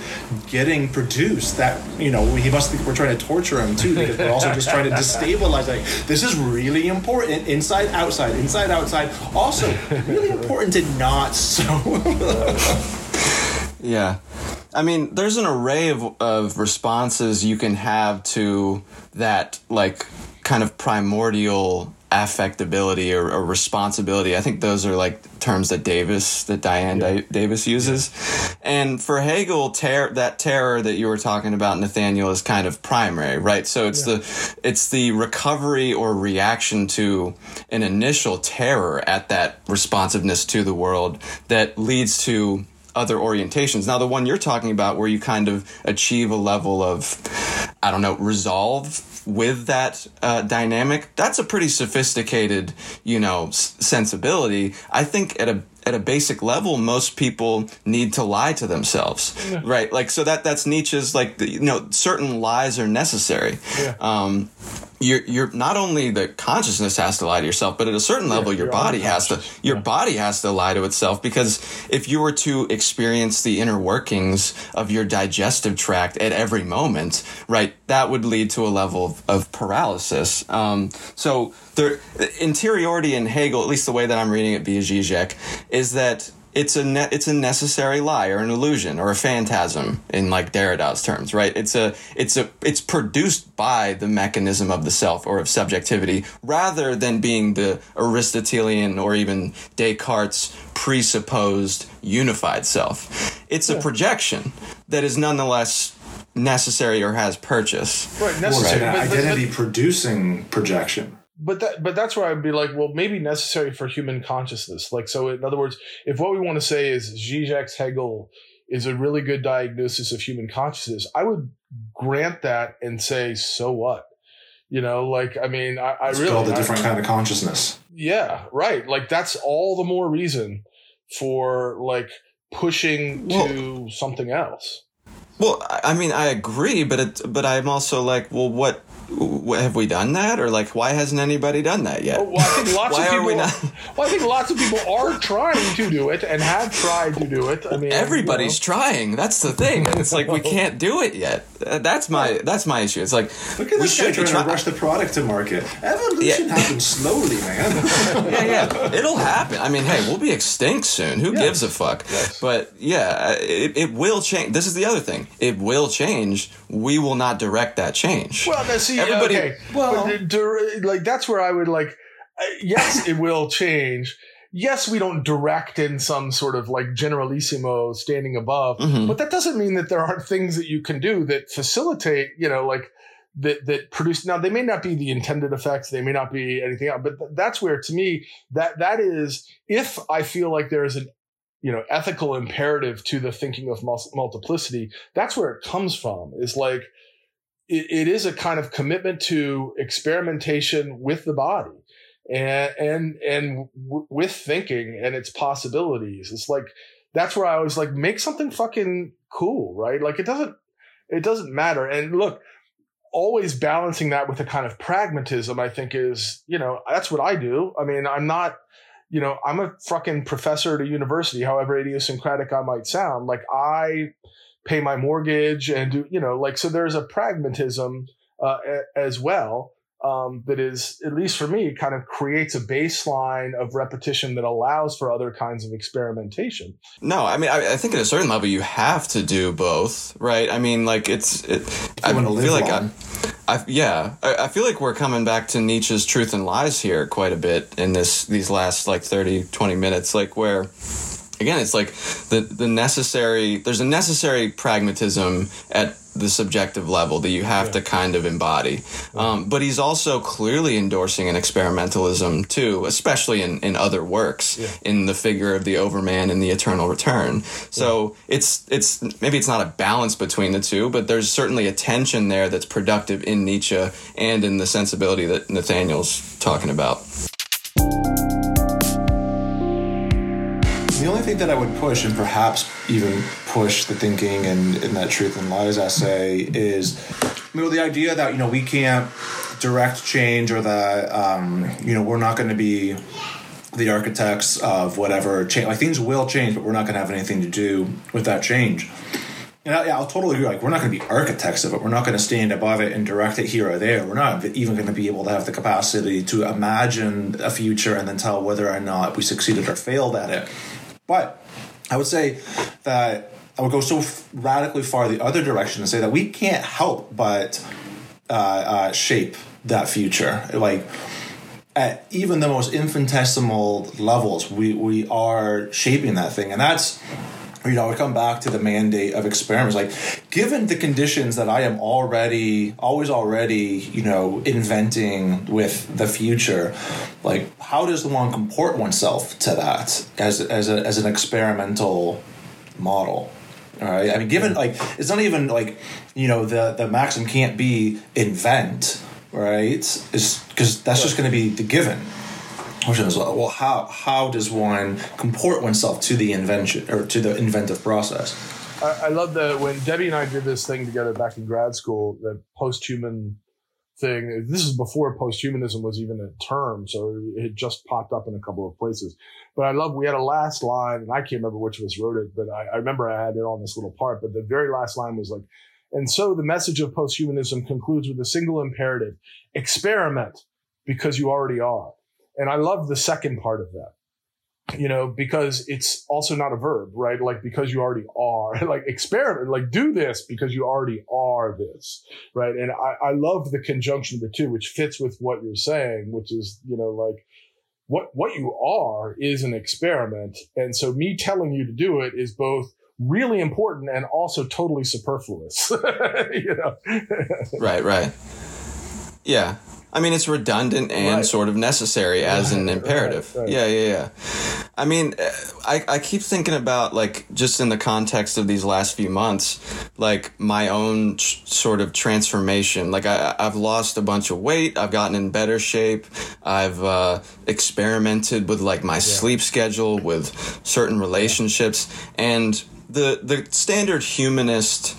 getting produced. That you know, he must think we're trying to torture him too, because we're also just trying to destabilize. Like this is really important, inside outside, inside outside. Also, really important to not [LAUGHS] so. [LAUGHS] yeah. I mean, there's an array of, of responses you can have to that, like, kind of primordial affectability or, or, responsibility. I think those are like terms that Davis, that Diane yeah. Davis uses. Yeah. And for Hegel, ter- that terror that you were talking about, Nathaniel, is kind of primary, right? So it's yeah. the it's the recovery or reaction to an initial terror at that responsiveness to the world that leads to other orientations. Now, the one you're talking about, where you kind of achieve a level of, I don't know, resolve with that uh, dynamic, that's a pretty sophisticated, you know, s- sensibility. I think at a at a basic level, most people need to lie to themselves, yeah. right? Like, so that that's Nietzsche's like, the, you know, certain lies are necessary. Yeah. Um, you're you're not only the consciousness has to lie to yourself, but at a certain level, yeah, your body has to your yeah. body has to lie to itself because if you were to experience the inner workings of your digestive tract at every moment, right, that would lead to a level of, of paralysis. Um, so the interiority in Hegel, at least the way that I'm reading it via Zizek, is that it's a ne- it's a necessary lie or an illusion or a phantasm in like Derrida's terms, right? It's a it's a it's produced by the mechanism of the self or of subjectivity rather than being the Aristotelian or even Descartes presupposed unified self. It's yeah. a projection that is nonetheless necessary or has purchase. Right, necessary. Well, it's an identity producing projection but that but that's where I'd be like, well, maybe necessary for human consciousness. Like, so in other words, if what we want to say is Zizek's Hegel is a really good diagnosis of human consciousness, I would grant that and say, so what? You know, like I mean, I, I it's really called a different I, kind of consciousness. Yeah, right. Like that's all the more reason for like pushing well, to something else. Well, I mean, I agree, but it, but I'm also like, well, what have we done that? Or like why hasn't anybody done that yet? Well, i think lots [LAUGHS] of people [LAUGHS] well i think lots of people are trying to do it and have tried to do it? I mean everybody's you know. trying. That's the thing. It's like we [LAUGHS] can't do it yet. Uh, that's my that's my issue. It's like look at this guy trying try- to rush the product to market. Evolution yeah. happens slowly man. Yeah yeah. It'll happen. I mean hey we'll be extinct soon. Who gives a fuck? Yes. but yeah uh, it, it will change. This is the other thing. It will change. We will not direct that change. Well see everybody. Okay. Well, like that's where I would like. Yes, [LAUGHS] it will change. Yes, we don't direct in some sort of like generalissimo standing above, mm-hmm. but that doesn't mean that there aren't things that you can do that facilitate. You know, like that that produce now they may not be the intended effects they may not be anything else but th- that's where to me that that is if i feel like there is an you know ethical imperative to the thinking of multiplicity that's where it comes from is like it, it is a kind of commitment to experimentation with the body and and and w- with thinking and its possibilities. It's like that's where I was like, make something fucking cool, right? Like it doesn't it doesn't matter. And look, always balancing that with a kind of pragmatism, I think is you know that's what I do. I mean, I'm not. You know, I'm a fucking professor at a university, however idiosyncratic I might sound. Like, I pay my mortgage and do you know like so there's a pragmatism uh, a, as well um, that is at least for me kind of creates a baseline of repetition that allows for other kinds of experimentation. No i mean i, I think at a certain level you have to do both right? I mean like it's it, i feel like I, I, yeah I, I feel like we're coming back to nietzsche's truth and lies here quite a bit in this these last like 30 20 minutes like where again, it's like the the necessary. There's a necessary pragmatism at the subjective level that you have yeah. to kind of embody. Um, but he's also clearly endorsing an experimentalism too, especially in, in other works, yeah. in the figure of the Overman and the Eternal Return. So yeah. it's it's maybe it's not a balance between the two, but there's certainly a tension there that's productive in Nietzsche and in the sensibility that Nathaniel's talking about. The only thing that I would push, and perhaps even push the thinking in, in that Truth and Lies essay, is you know the idea that you know we can't direct change or that um, you know we're not going to be the architects of whatever change. Like things will change, but we're not going to have anything to do with that change. And I, yeah, I'll totally agree. Like we're not going to be architects of it. We're not going to stand above it and direct it here or there. We're not even going to be able to have the capacity to imagine a future and then tell whether or not we succeeded or failed at it. But I would say that I would go so radically far the other direction and say that we can't help but uh, uh, shape that future. Like at even the most infinitesimal levels, we we are shaping that thing, and that's you know, I come back to the mandate of experiments. Like, given the conditions that I am already, always already, you know, inventing with the future, like, how does one comport oneself to that as as a, as an experimental model? All right. I mean, given mm-hmm. like it's not even like you know the the maxim can't be invent, right? Is because that's just going to be the given is well. How how does one comport oneself to the invention or to the inventive process? I, I love that when debbie and i did this thing together back in grad school the post-human thing this is before post-humanism was even a term so it just popped up in a couple of places. But i love we had a last line and i can't remember which of us wrote it but I, I remember i had it on this little part but the very last line was like and so the message of post-humanism concludes with a single imperative experiment because you already are and I love the second part of that, you know, because it's also not a verb, right? Like, because you already are, [LAUGHS] like, experiment, like, do this because you already are this, right? And I, I love the conjunction of the two, which fits with what you're saying, which is, you know, like, what, what you are is an experiment. And so me telling you to do it is both really important and also totally superfluous, [LAUGHS] you know? [LAUGHS] right, right. Yeah. I mean, it's redundant and right. sort of necessary as an imperative. Right, right. Yeah, yeah, yeah. I mean, I, I keep thinking about, like, just in the context of these last few months, like, my own sort of transformation. Like, I, I've lost a bunch of weight. I've gotten in better shape. I've uh, experimented with, like, my yeah. sleep schedule, with certain relationships. And the, the standard humanist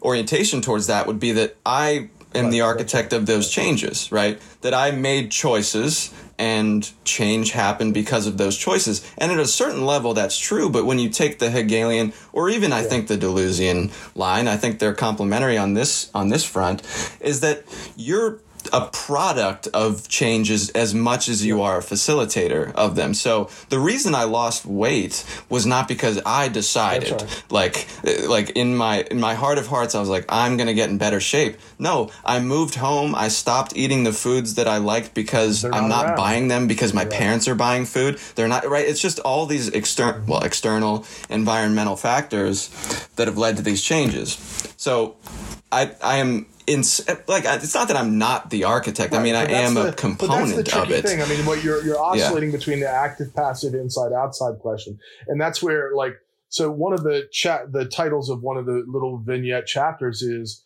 orientation towards that would be that I am the architect of those changes, right? That I made choices and change happened because of those choices. And at a certain level, that's true. But when you take the Hegelian, or even I think the Deleuzian line, I think they're complementary on this on this front, is that you're a product of changes as much as you are a facilitator of them. So the reason I lost weight was not because I decided right. like eh, like in my in my heart of hearts I was like I'm going to get in better shape. No, I moved home, I stopped eating the foods that I liked because They're I'm not, not buying them because my right. parents are buying food. They're not right. It's just all these external mm-hmm. well external environmental factors that have led to these changes. So I I am in like it's not that I'm not the architect. Right, I mean, I am the, a component of it. Thing. I mean, what you're you're oscillating yeah. between the active, passive, inside, outside question, and that's where like so one of the chat the titles of one of the little vignette chapters is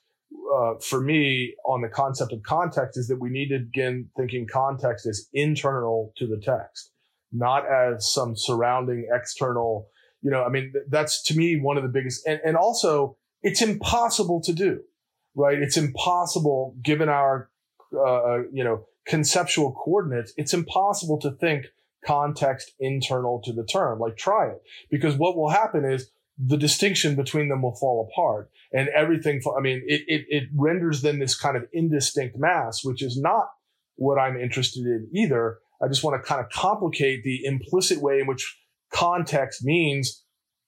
uh, for me on the concept of context is that we need to begin thinking context as internal to the text, not as some surrounding external. You know, I mean, that's to me one of the biggest, and, and also it's impossible to do right? It's impossible given our, uh, you know, conceptual coordinates. It's impossible to think context internal to the term. Like try it because what will happen is the distinction between them will fall apart and everything. I mean, it, it, it renders then this kind of indistinct mass, which is not what I'm interested in either. I just want to kind of complicate the implicit way in which context means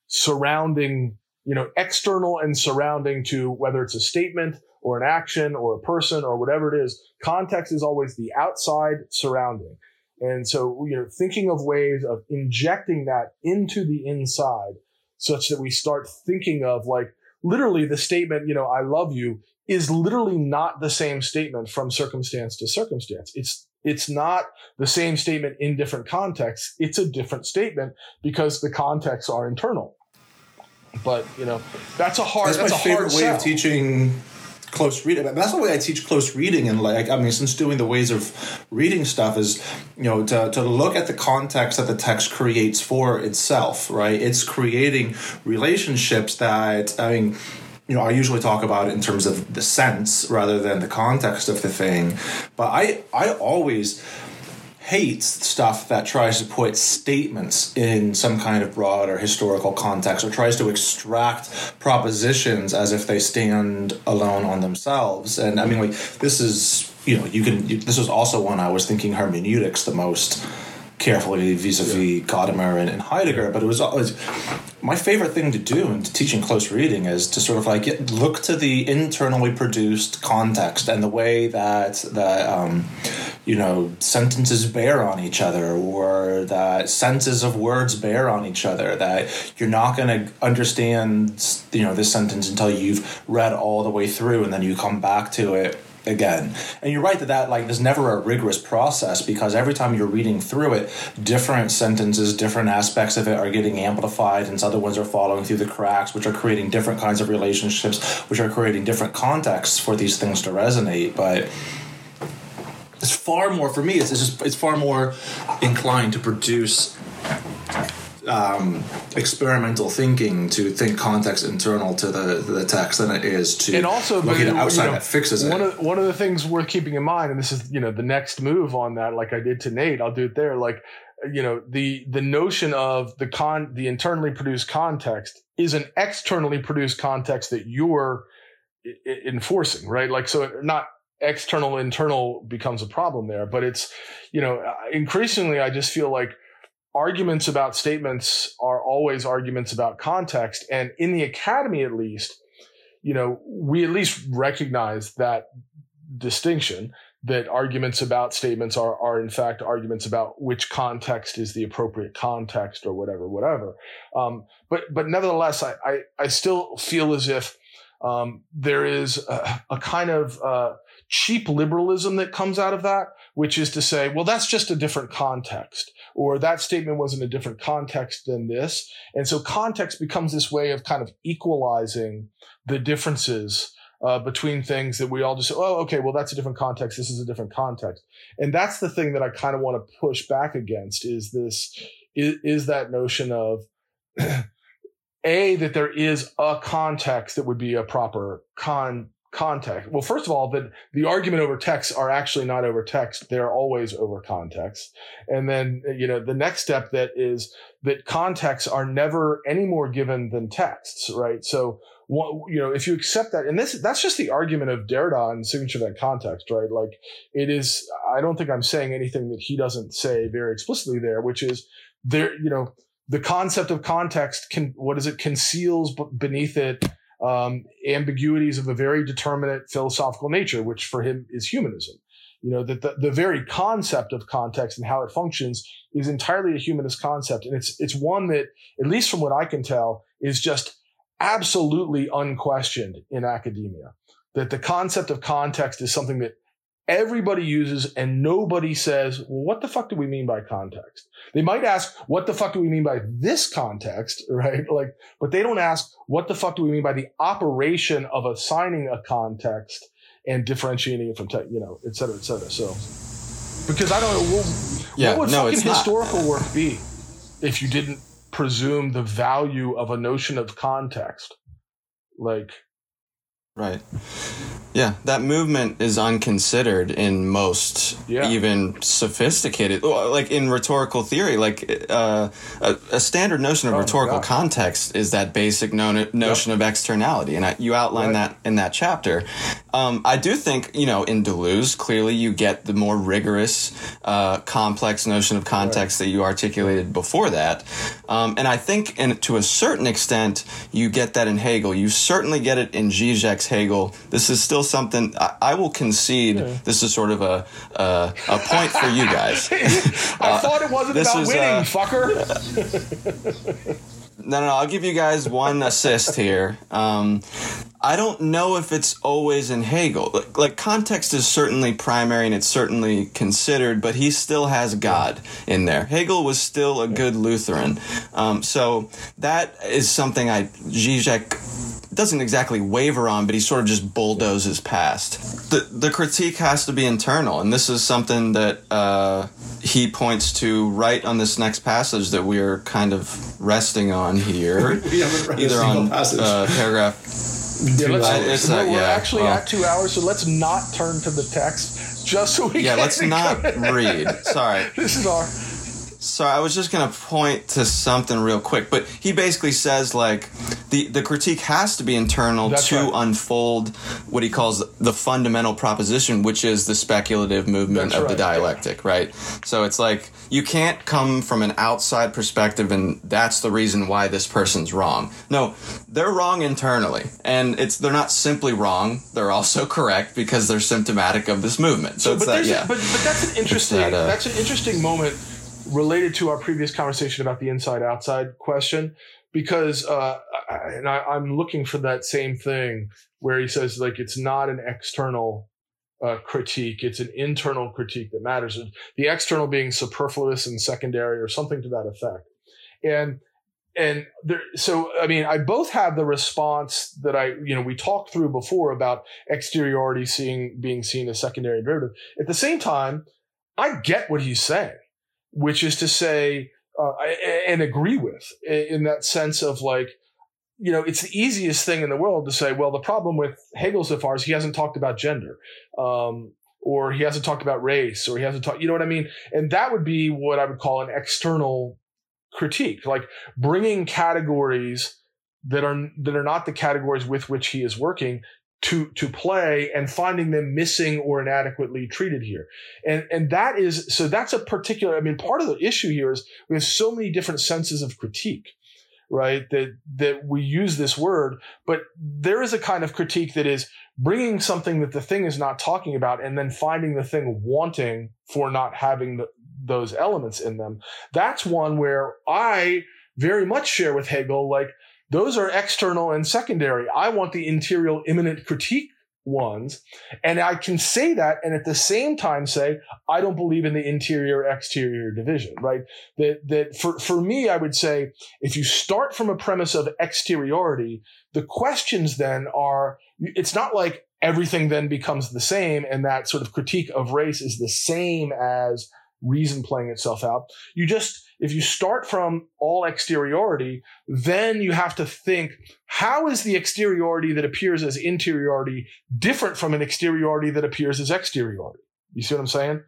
surrounding you know, external and surrounding to whether it's a statement or an action or a person or whatever it is. Context is always the outside surrounding. And so, you know, thinking of ways of injecting that into the inside such that we start thinking of like literally the statement, you know, I love you is literally not the same statement from circumstance to circumstance. It's it's not the same statement in different contexts. It's a different statement because the contexts are internal. But you know, that's a hard. That's, that's my a favorite way sell. of teaching close reading. That's the way I teach close reading, and like I mean, since doing the ways of reading stuff is, you know, to to look at the context that the text creates for itself. Right, it's creating relationships that I mean you know, I usually talk about it in terms of the sense rather than the context of the thing. But I, I always hate stuff that tries to put statements in some kind of broader historical context or tries to extract propositions as if they stand alone on themselves. And I mean, like, this is, you know, you can, this was also one I was thinking hermeneutics the most carefully vis-a-vis yeah. Gadamer and, and, Heidegger, but it was always my favorite thing to do in teaching close reading is to sort of like get, look to the internally produced context and the way that that um, you know sentences bear on each other or that senses of words bear on each other. That you're not going to understand you know this sentence until you've read all the way through and then you come back to it again. And you're right that that like there's never a rigorous process because every time you're reading through it, different sentences, different aspects of it are getting amplified, and other ones are falling through the cracks, which are creating different kinds of relationships, which are creating different contexts for these things to resonate. But it's far more for me. It's, it's just it's far more inclined to produce um, experimental thinking to think context internal to the the text than it is to and also looking but, outside you know, that fixes one it. Of, one of the things worth keeping in mind, and this is you know the next move on that, like I did to Nate, I'll do it there. Like you know the the notion of the con the internally produced context is an externally produced context that you're I- enforcing, right? Like so, not external internal becomes a problem there, but it's you know increasingly I just feel like arguments about statements are always arguments about context. And in the academy, at least, you know, we at least recognize that distinction that arguments about statements are, are in fact arguments about which context is the appropriate context or whatever, whatever. Um, but, but nevertheless, I, I, I, still feel as if, um, there is a, a kind of, uh, cheap liberalism that comes out of that, which is to say, well, that's just a different context or that statement was in a different context than this. And so context becomes this way of kind of equalizing the differences uh, between things that we all just, oh, okay, well, that's a different context. This is a different context. And that's the thing that I kind of want to push back against is this, is, is that notion of, [CLEARS THROAT] a, that there is a context that would be a proper con context. Well, first of all, that the argument over text are actually not over text. They're always over context. And then, you know, the next step that is that contexts are never any more given than texts, right? So, you know, if you accept that, and this, that's just the argument of Derrida and signature that context, right? Like it is, I don't think I'm saying anything that he doesn't say very explicitly there, which is there, you know, the concept of context can, what is it conceals beneath it, um, ambiguities of a very determinate philosophical nature, which for him is humanism. You know, that the, the very concept of context and how it functions is entirely a humanist concept. And it's, it's one that, at least from what I can tell, is just absolutely unquestioned in academia. That the concept of context is something that everybody uses and nobody says, well, what the fuck do we mean by context? They might ask, what the fuck do we mean by this context? [LAUGHS] Right? Like, but they don't ask, what the fuck do we mean by the operation of assigning a context and differentiating it from, te- you know, et cetera, et cetera. So, because I don't know, well, yeah, what would no, fucking historical work be if you didn't presume the value of a notion of context? Like, Right. Yeah, that movement is unconsidered in most Yeah. even sophisticated, like in rhetorical theory. Like uh, a, a standard notion of Oh rhetorical context is that basic no- notion of externality, and I, you outline Right. that in that chapter. um, I do think, you know, in Deleuze, clearly you get the more rigorous, uh, complex notion of context right. that you articulated before that. Um, and I think, and to a certain extent, you get that in Hegel. You certainly get it in Zizek's Hegel. This is still something I, I will concede. Yeah. This is sort of a, a, a point for you guys. [LAUGHS] I uh, thought it wasn't about is, winning, uh, fucker. [LAUGHS] no, no, no, I'll give you guys one assist here. Um, I don't know if it's always in Hegel. Like, like, context is certainly primary and it's certainly considered, but he still has God in there. Hegel was still a good Lutheran. Um, so that is something I, Zizek doesn't exactly waver on, but he sort of just bulldozes past. The, the critique has to be internal, and this is something that uh, he points to right on this next passage that we are kind of resting on here. [LAUGHS] Either on uh, paragraph yeah, let's, uh, we're, we're actually well, at two hours, so let's not turn to the text just so we yeah. let's not [LAUGHS] read. Sorry, this is our. So I was just gonna point to something real quick, but he basically says like the the critique has to be internal That's to right. unfold what he calls the fundamental proposition, which is the speculative movement That's of right. the dialectic, right? So it's like you can't come from an outside perspective and that's the reason why this person's wrong. No, they're wrong internally, and it's they're not simply wrong; they're also [LAUGHS] correct because they're symptomatic of this movement. So, so but, that, yeah. but but that's an interesting that, uh, that's an interesting moment related to our previous conversation about the inside outside question because uh, and I, am looking for that same thing where he says like it's not an external uh, critique it's an internal critique that matters the external being superfluous and secondary or something to that effect. And and there, so i mean i both have the response that i you know we talked through before about exteriority seeing being seen as secondary derivative. At the same time i get what he's saying which is to say, uh, and agree with in that sense of like, you know, it's the easiest thing in the world to say, well, the problem with Hegel so far is he hasn't talked about gender, um, or he hasn't talked about race, or he hasn't talked, you know what I mean? And that would be what I would call an external critique, like bringing categories that are that are not the categories with which he is working to to play and finding them missing or inadequately treated here. And and that is so that's a particular i mean part of the issue here is we have so many different senses of critique right that that we use this word but there is a kind of critique that is bringing something that the thing is not talking about and then finding the thing wanting for not having the, those elements in them. That's one where i very much share with hegel like those are external and secondary. I want the interior immanent critique ones. And I can say that and at the same time say, I don't believe in the interior exterior division, right? That, that for, for me, I would say, if you start from a premise of exteriority, the questions then are, it's not like everything then becomes the same and that sort of critique of race is the same as reason playing itself out. You just, if you start from all exteriority, then you have to think, how is the exteriority that appears as interiority different from an exteriority that appears as exteriority? You see what I'm saying?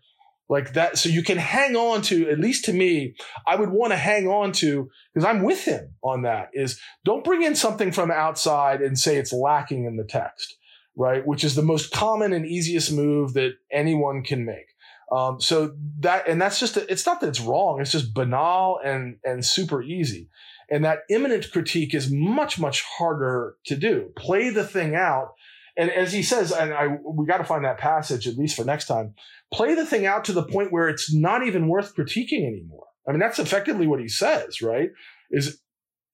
Like that. So you can hang on to, at least to me, I would want to hang on to, because I'm with him on that, is don't bring in something from outside and say it's lacking in the text, right? Which is the most common and easiest move that anyone can make um, so that, and that's just, it's not that it's wrong. It's just banal and, and super easy. And that immanent critique is much, much harder to do. Play the thing out. And as he says, and I, we got to find that passage at least for next time, play the thing out to the point where it's not even worth critiquing anymore. I mean, that's effectively what he says, right? Is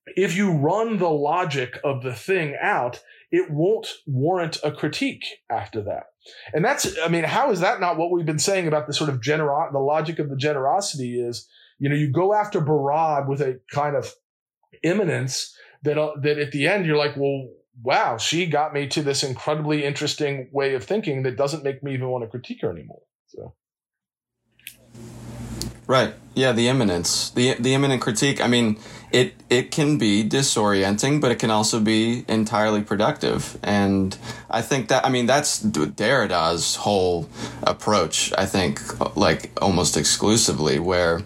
if you run the logic of the thing out, it won't warrant a critique after that. And that's, I mean, how is that not what we've been saying about the sort of generosity? the logic of the generosity is, you know, you go after Barad with a kind of immanence that, uh, that at the end you're like, well, wow, she got me to this incredibly interesting way of thinking that doesn't make me even want to critique her anymore. So. Right. Yeah, the immanence, the the immanent critique. I mean, it it can be disorienting, but it can also be entirely productive. And I think that I mean that's Derrida's whole approach. I think like almost exclusively where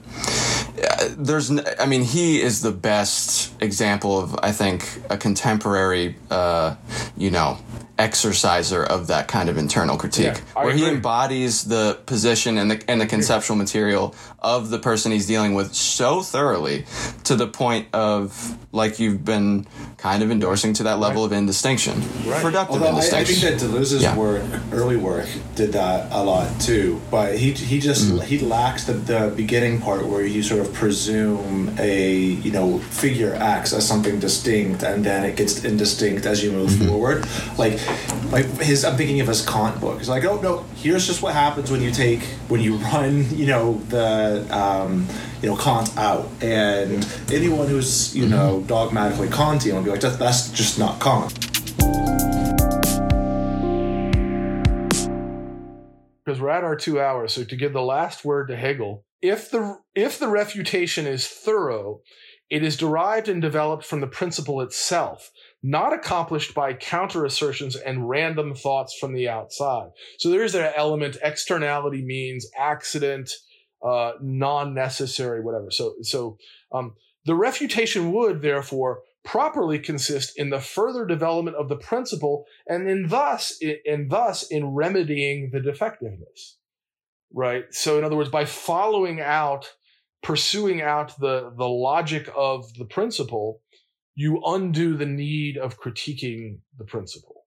uh, there's I mean he is the best example of I think a contemporary uh, you know exerciser of that kind of internal critique, Yeah, I where he embodies the position and the and the conceptual material of the person he's dealing with so thoroughly to the point of like you've been kind of endorsing to that level of indistinction, productive Although I, I think that Deleuze's Yeah. work, early work, did that a lot too. But he he just Mm-hmm. he lacks the, the beginning part where you sort of presume a you know figure acts as something distinct, and then it gets indistinct as you move Mm-hmm. forward. Like like his, I'm thinking of his Kant book. It's like, oh no, here's just what happens when you take when you [LAUGHS] run you know the um, you know Kant out, and anyone who's you know dogmatically Kantian will be like, that, that's just not Kant. because we're at our two hours. So to give the last word to Hegel, if the if the refutation is thorough, it is derived and developed from the principle itself, not accomplished by counter assertions and random thoughts from the outside. So there is that element. Externality means accident, uh, non-necessary, whatever. So so um, the refutation would therefore properly consist in the further development of the principle and in thus and thus in remedying the defectiveness right so in other words by following out pursuing out the the logic of the principle you undo the need of critiquing the principle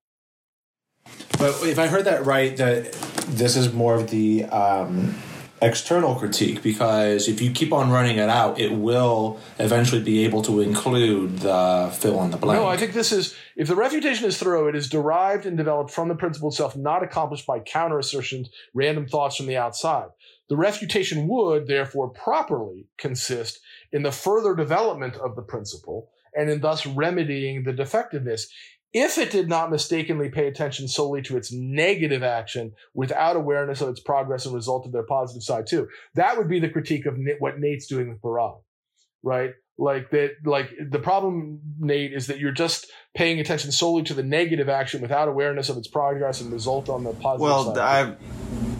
But if I heard that right, that this is more of the um, external critique because if you keep on running it out, it will eventually be able to include the fill in the blank. No, I think this is if the refutation is thorough, it is derived and developed from the principle itself, not accomplished by counter assertions, random thoughts from the outside. The refutation would, therefore, properly consist in the further development of the principle and in thus remedying the defectiveness. If it did not mistakenly pay attention solely to its negative action without awareness of its progress and result of their positive side too, that would be the critique of what Nate's doing with Barad, right? Like that, like the problem, Nate, is that you're just paying attention solely to the negative action without awareness of its progress and result on the positive Well, side. I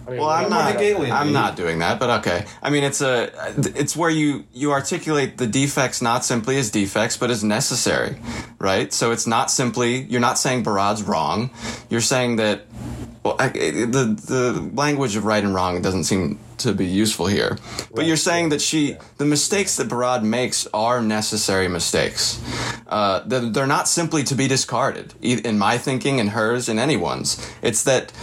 I mean, well, I'm not. I'm not doing that, but okay. I mean, it's a. It's where you you articulate the defects not simply as defects, but as necessary, right? So it's not simply you're not saying Barad's wrong. You're saying that. Well, I, the the language of right and wrong doesn't seem to be useful here. But you're saying that she the mistakes that Barad makes are necessary mistakes. Uh, that they're not simply to be discarded. In my thinking, in hers, in anyone's, it's that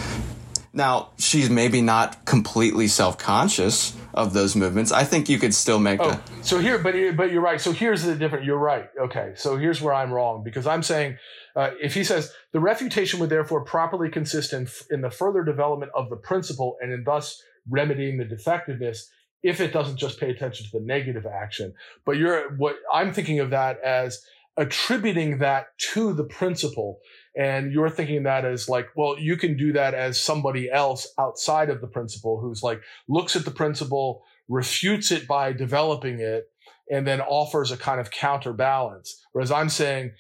now, she's maybe not completely self conscious of those movements. I think you could still make Oh, the. so here, but but you're right. So here's the difference. You're right. Okay, so here's where I'm wrong because I'm saying uh, if he says the refutation would therefore properly consist in in the further development of the principle and in thus remedying the defectiveness if it doesn't just pay attention to the negative action. But you're what I'm thinking of that as attributing that to the principle and you're thinking that as like well you can do that as somebody else outside of the principle who's like looks at the principle refutes it by developing it and then offers a kind of counterbalance whereas i'm saying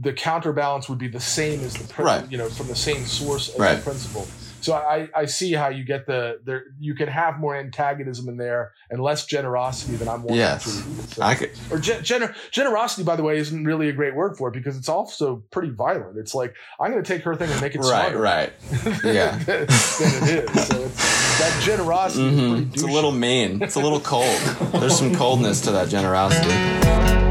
the counterbalance would be the same as the prin- Right. you know from the same source as Right. the principle so I, I see how you get the there you can have more antagonism in there and less generosity than I'm wanting Yes. to so- I could, or gen- gener- generosity, by the way, isn't really a great word for it because it's also pretty violent. It's like I'm going to take her thing and make it right, smarter right. [LAUGHS] Yeah. than it is. So that generosity is mm-hmm. pretty It's a little mean. It's a little cold. There's some coldness to that generosity.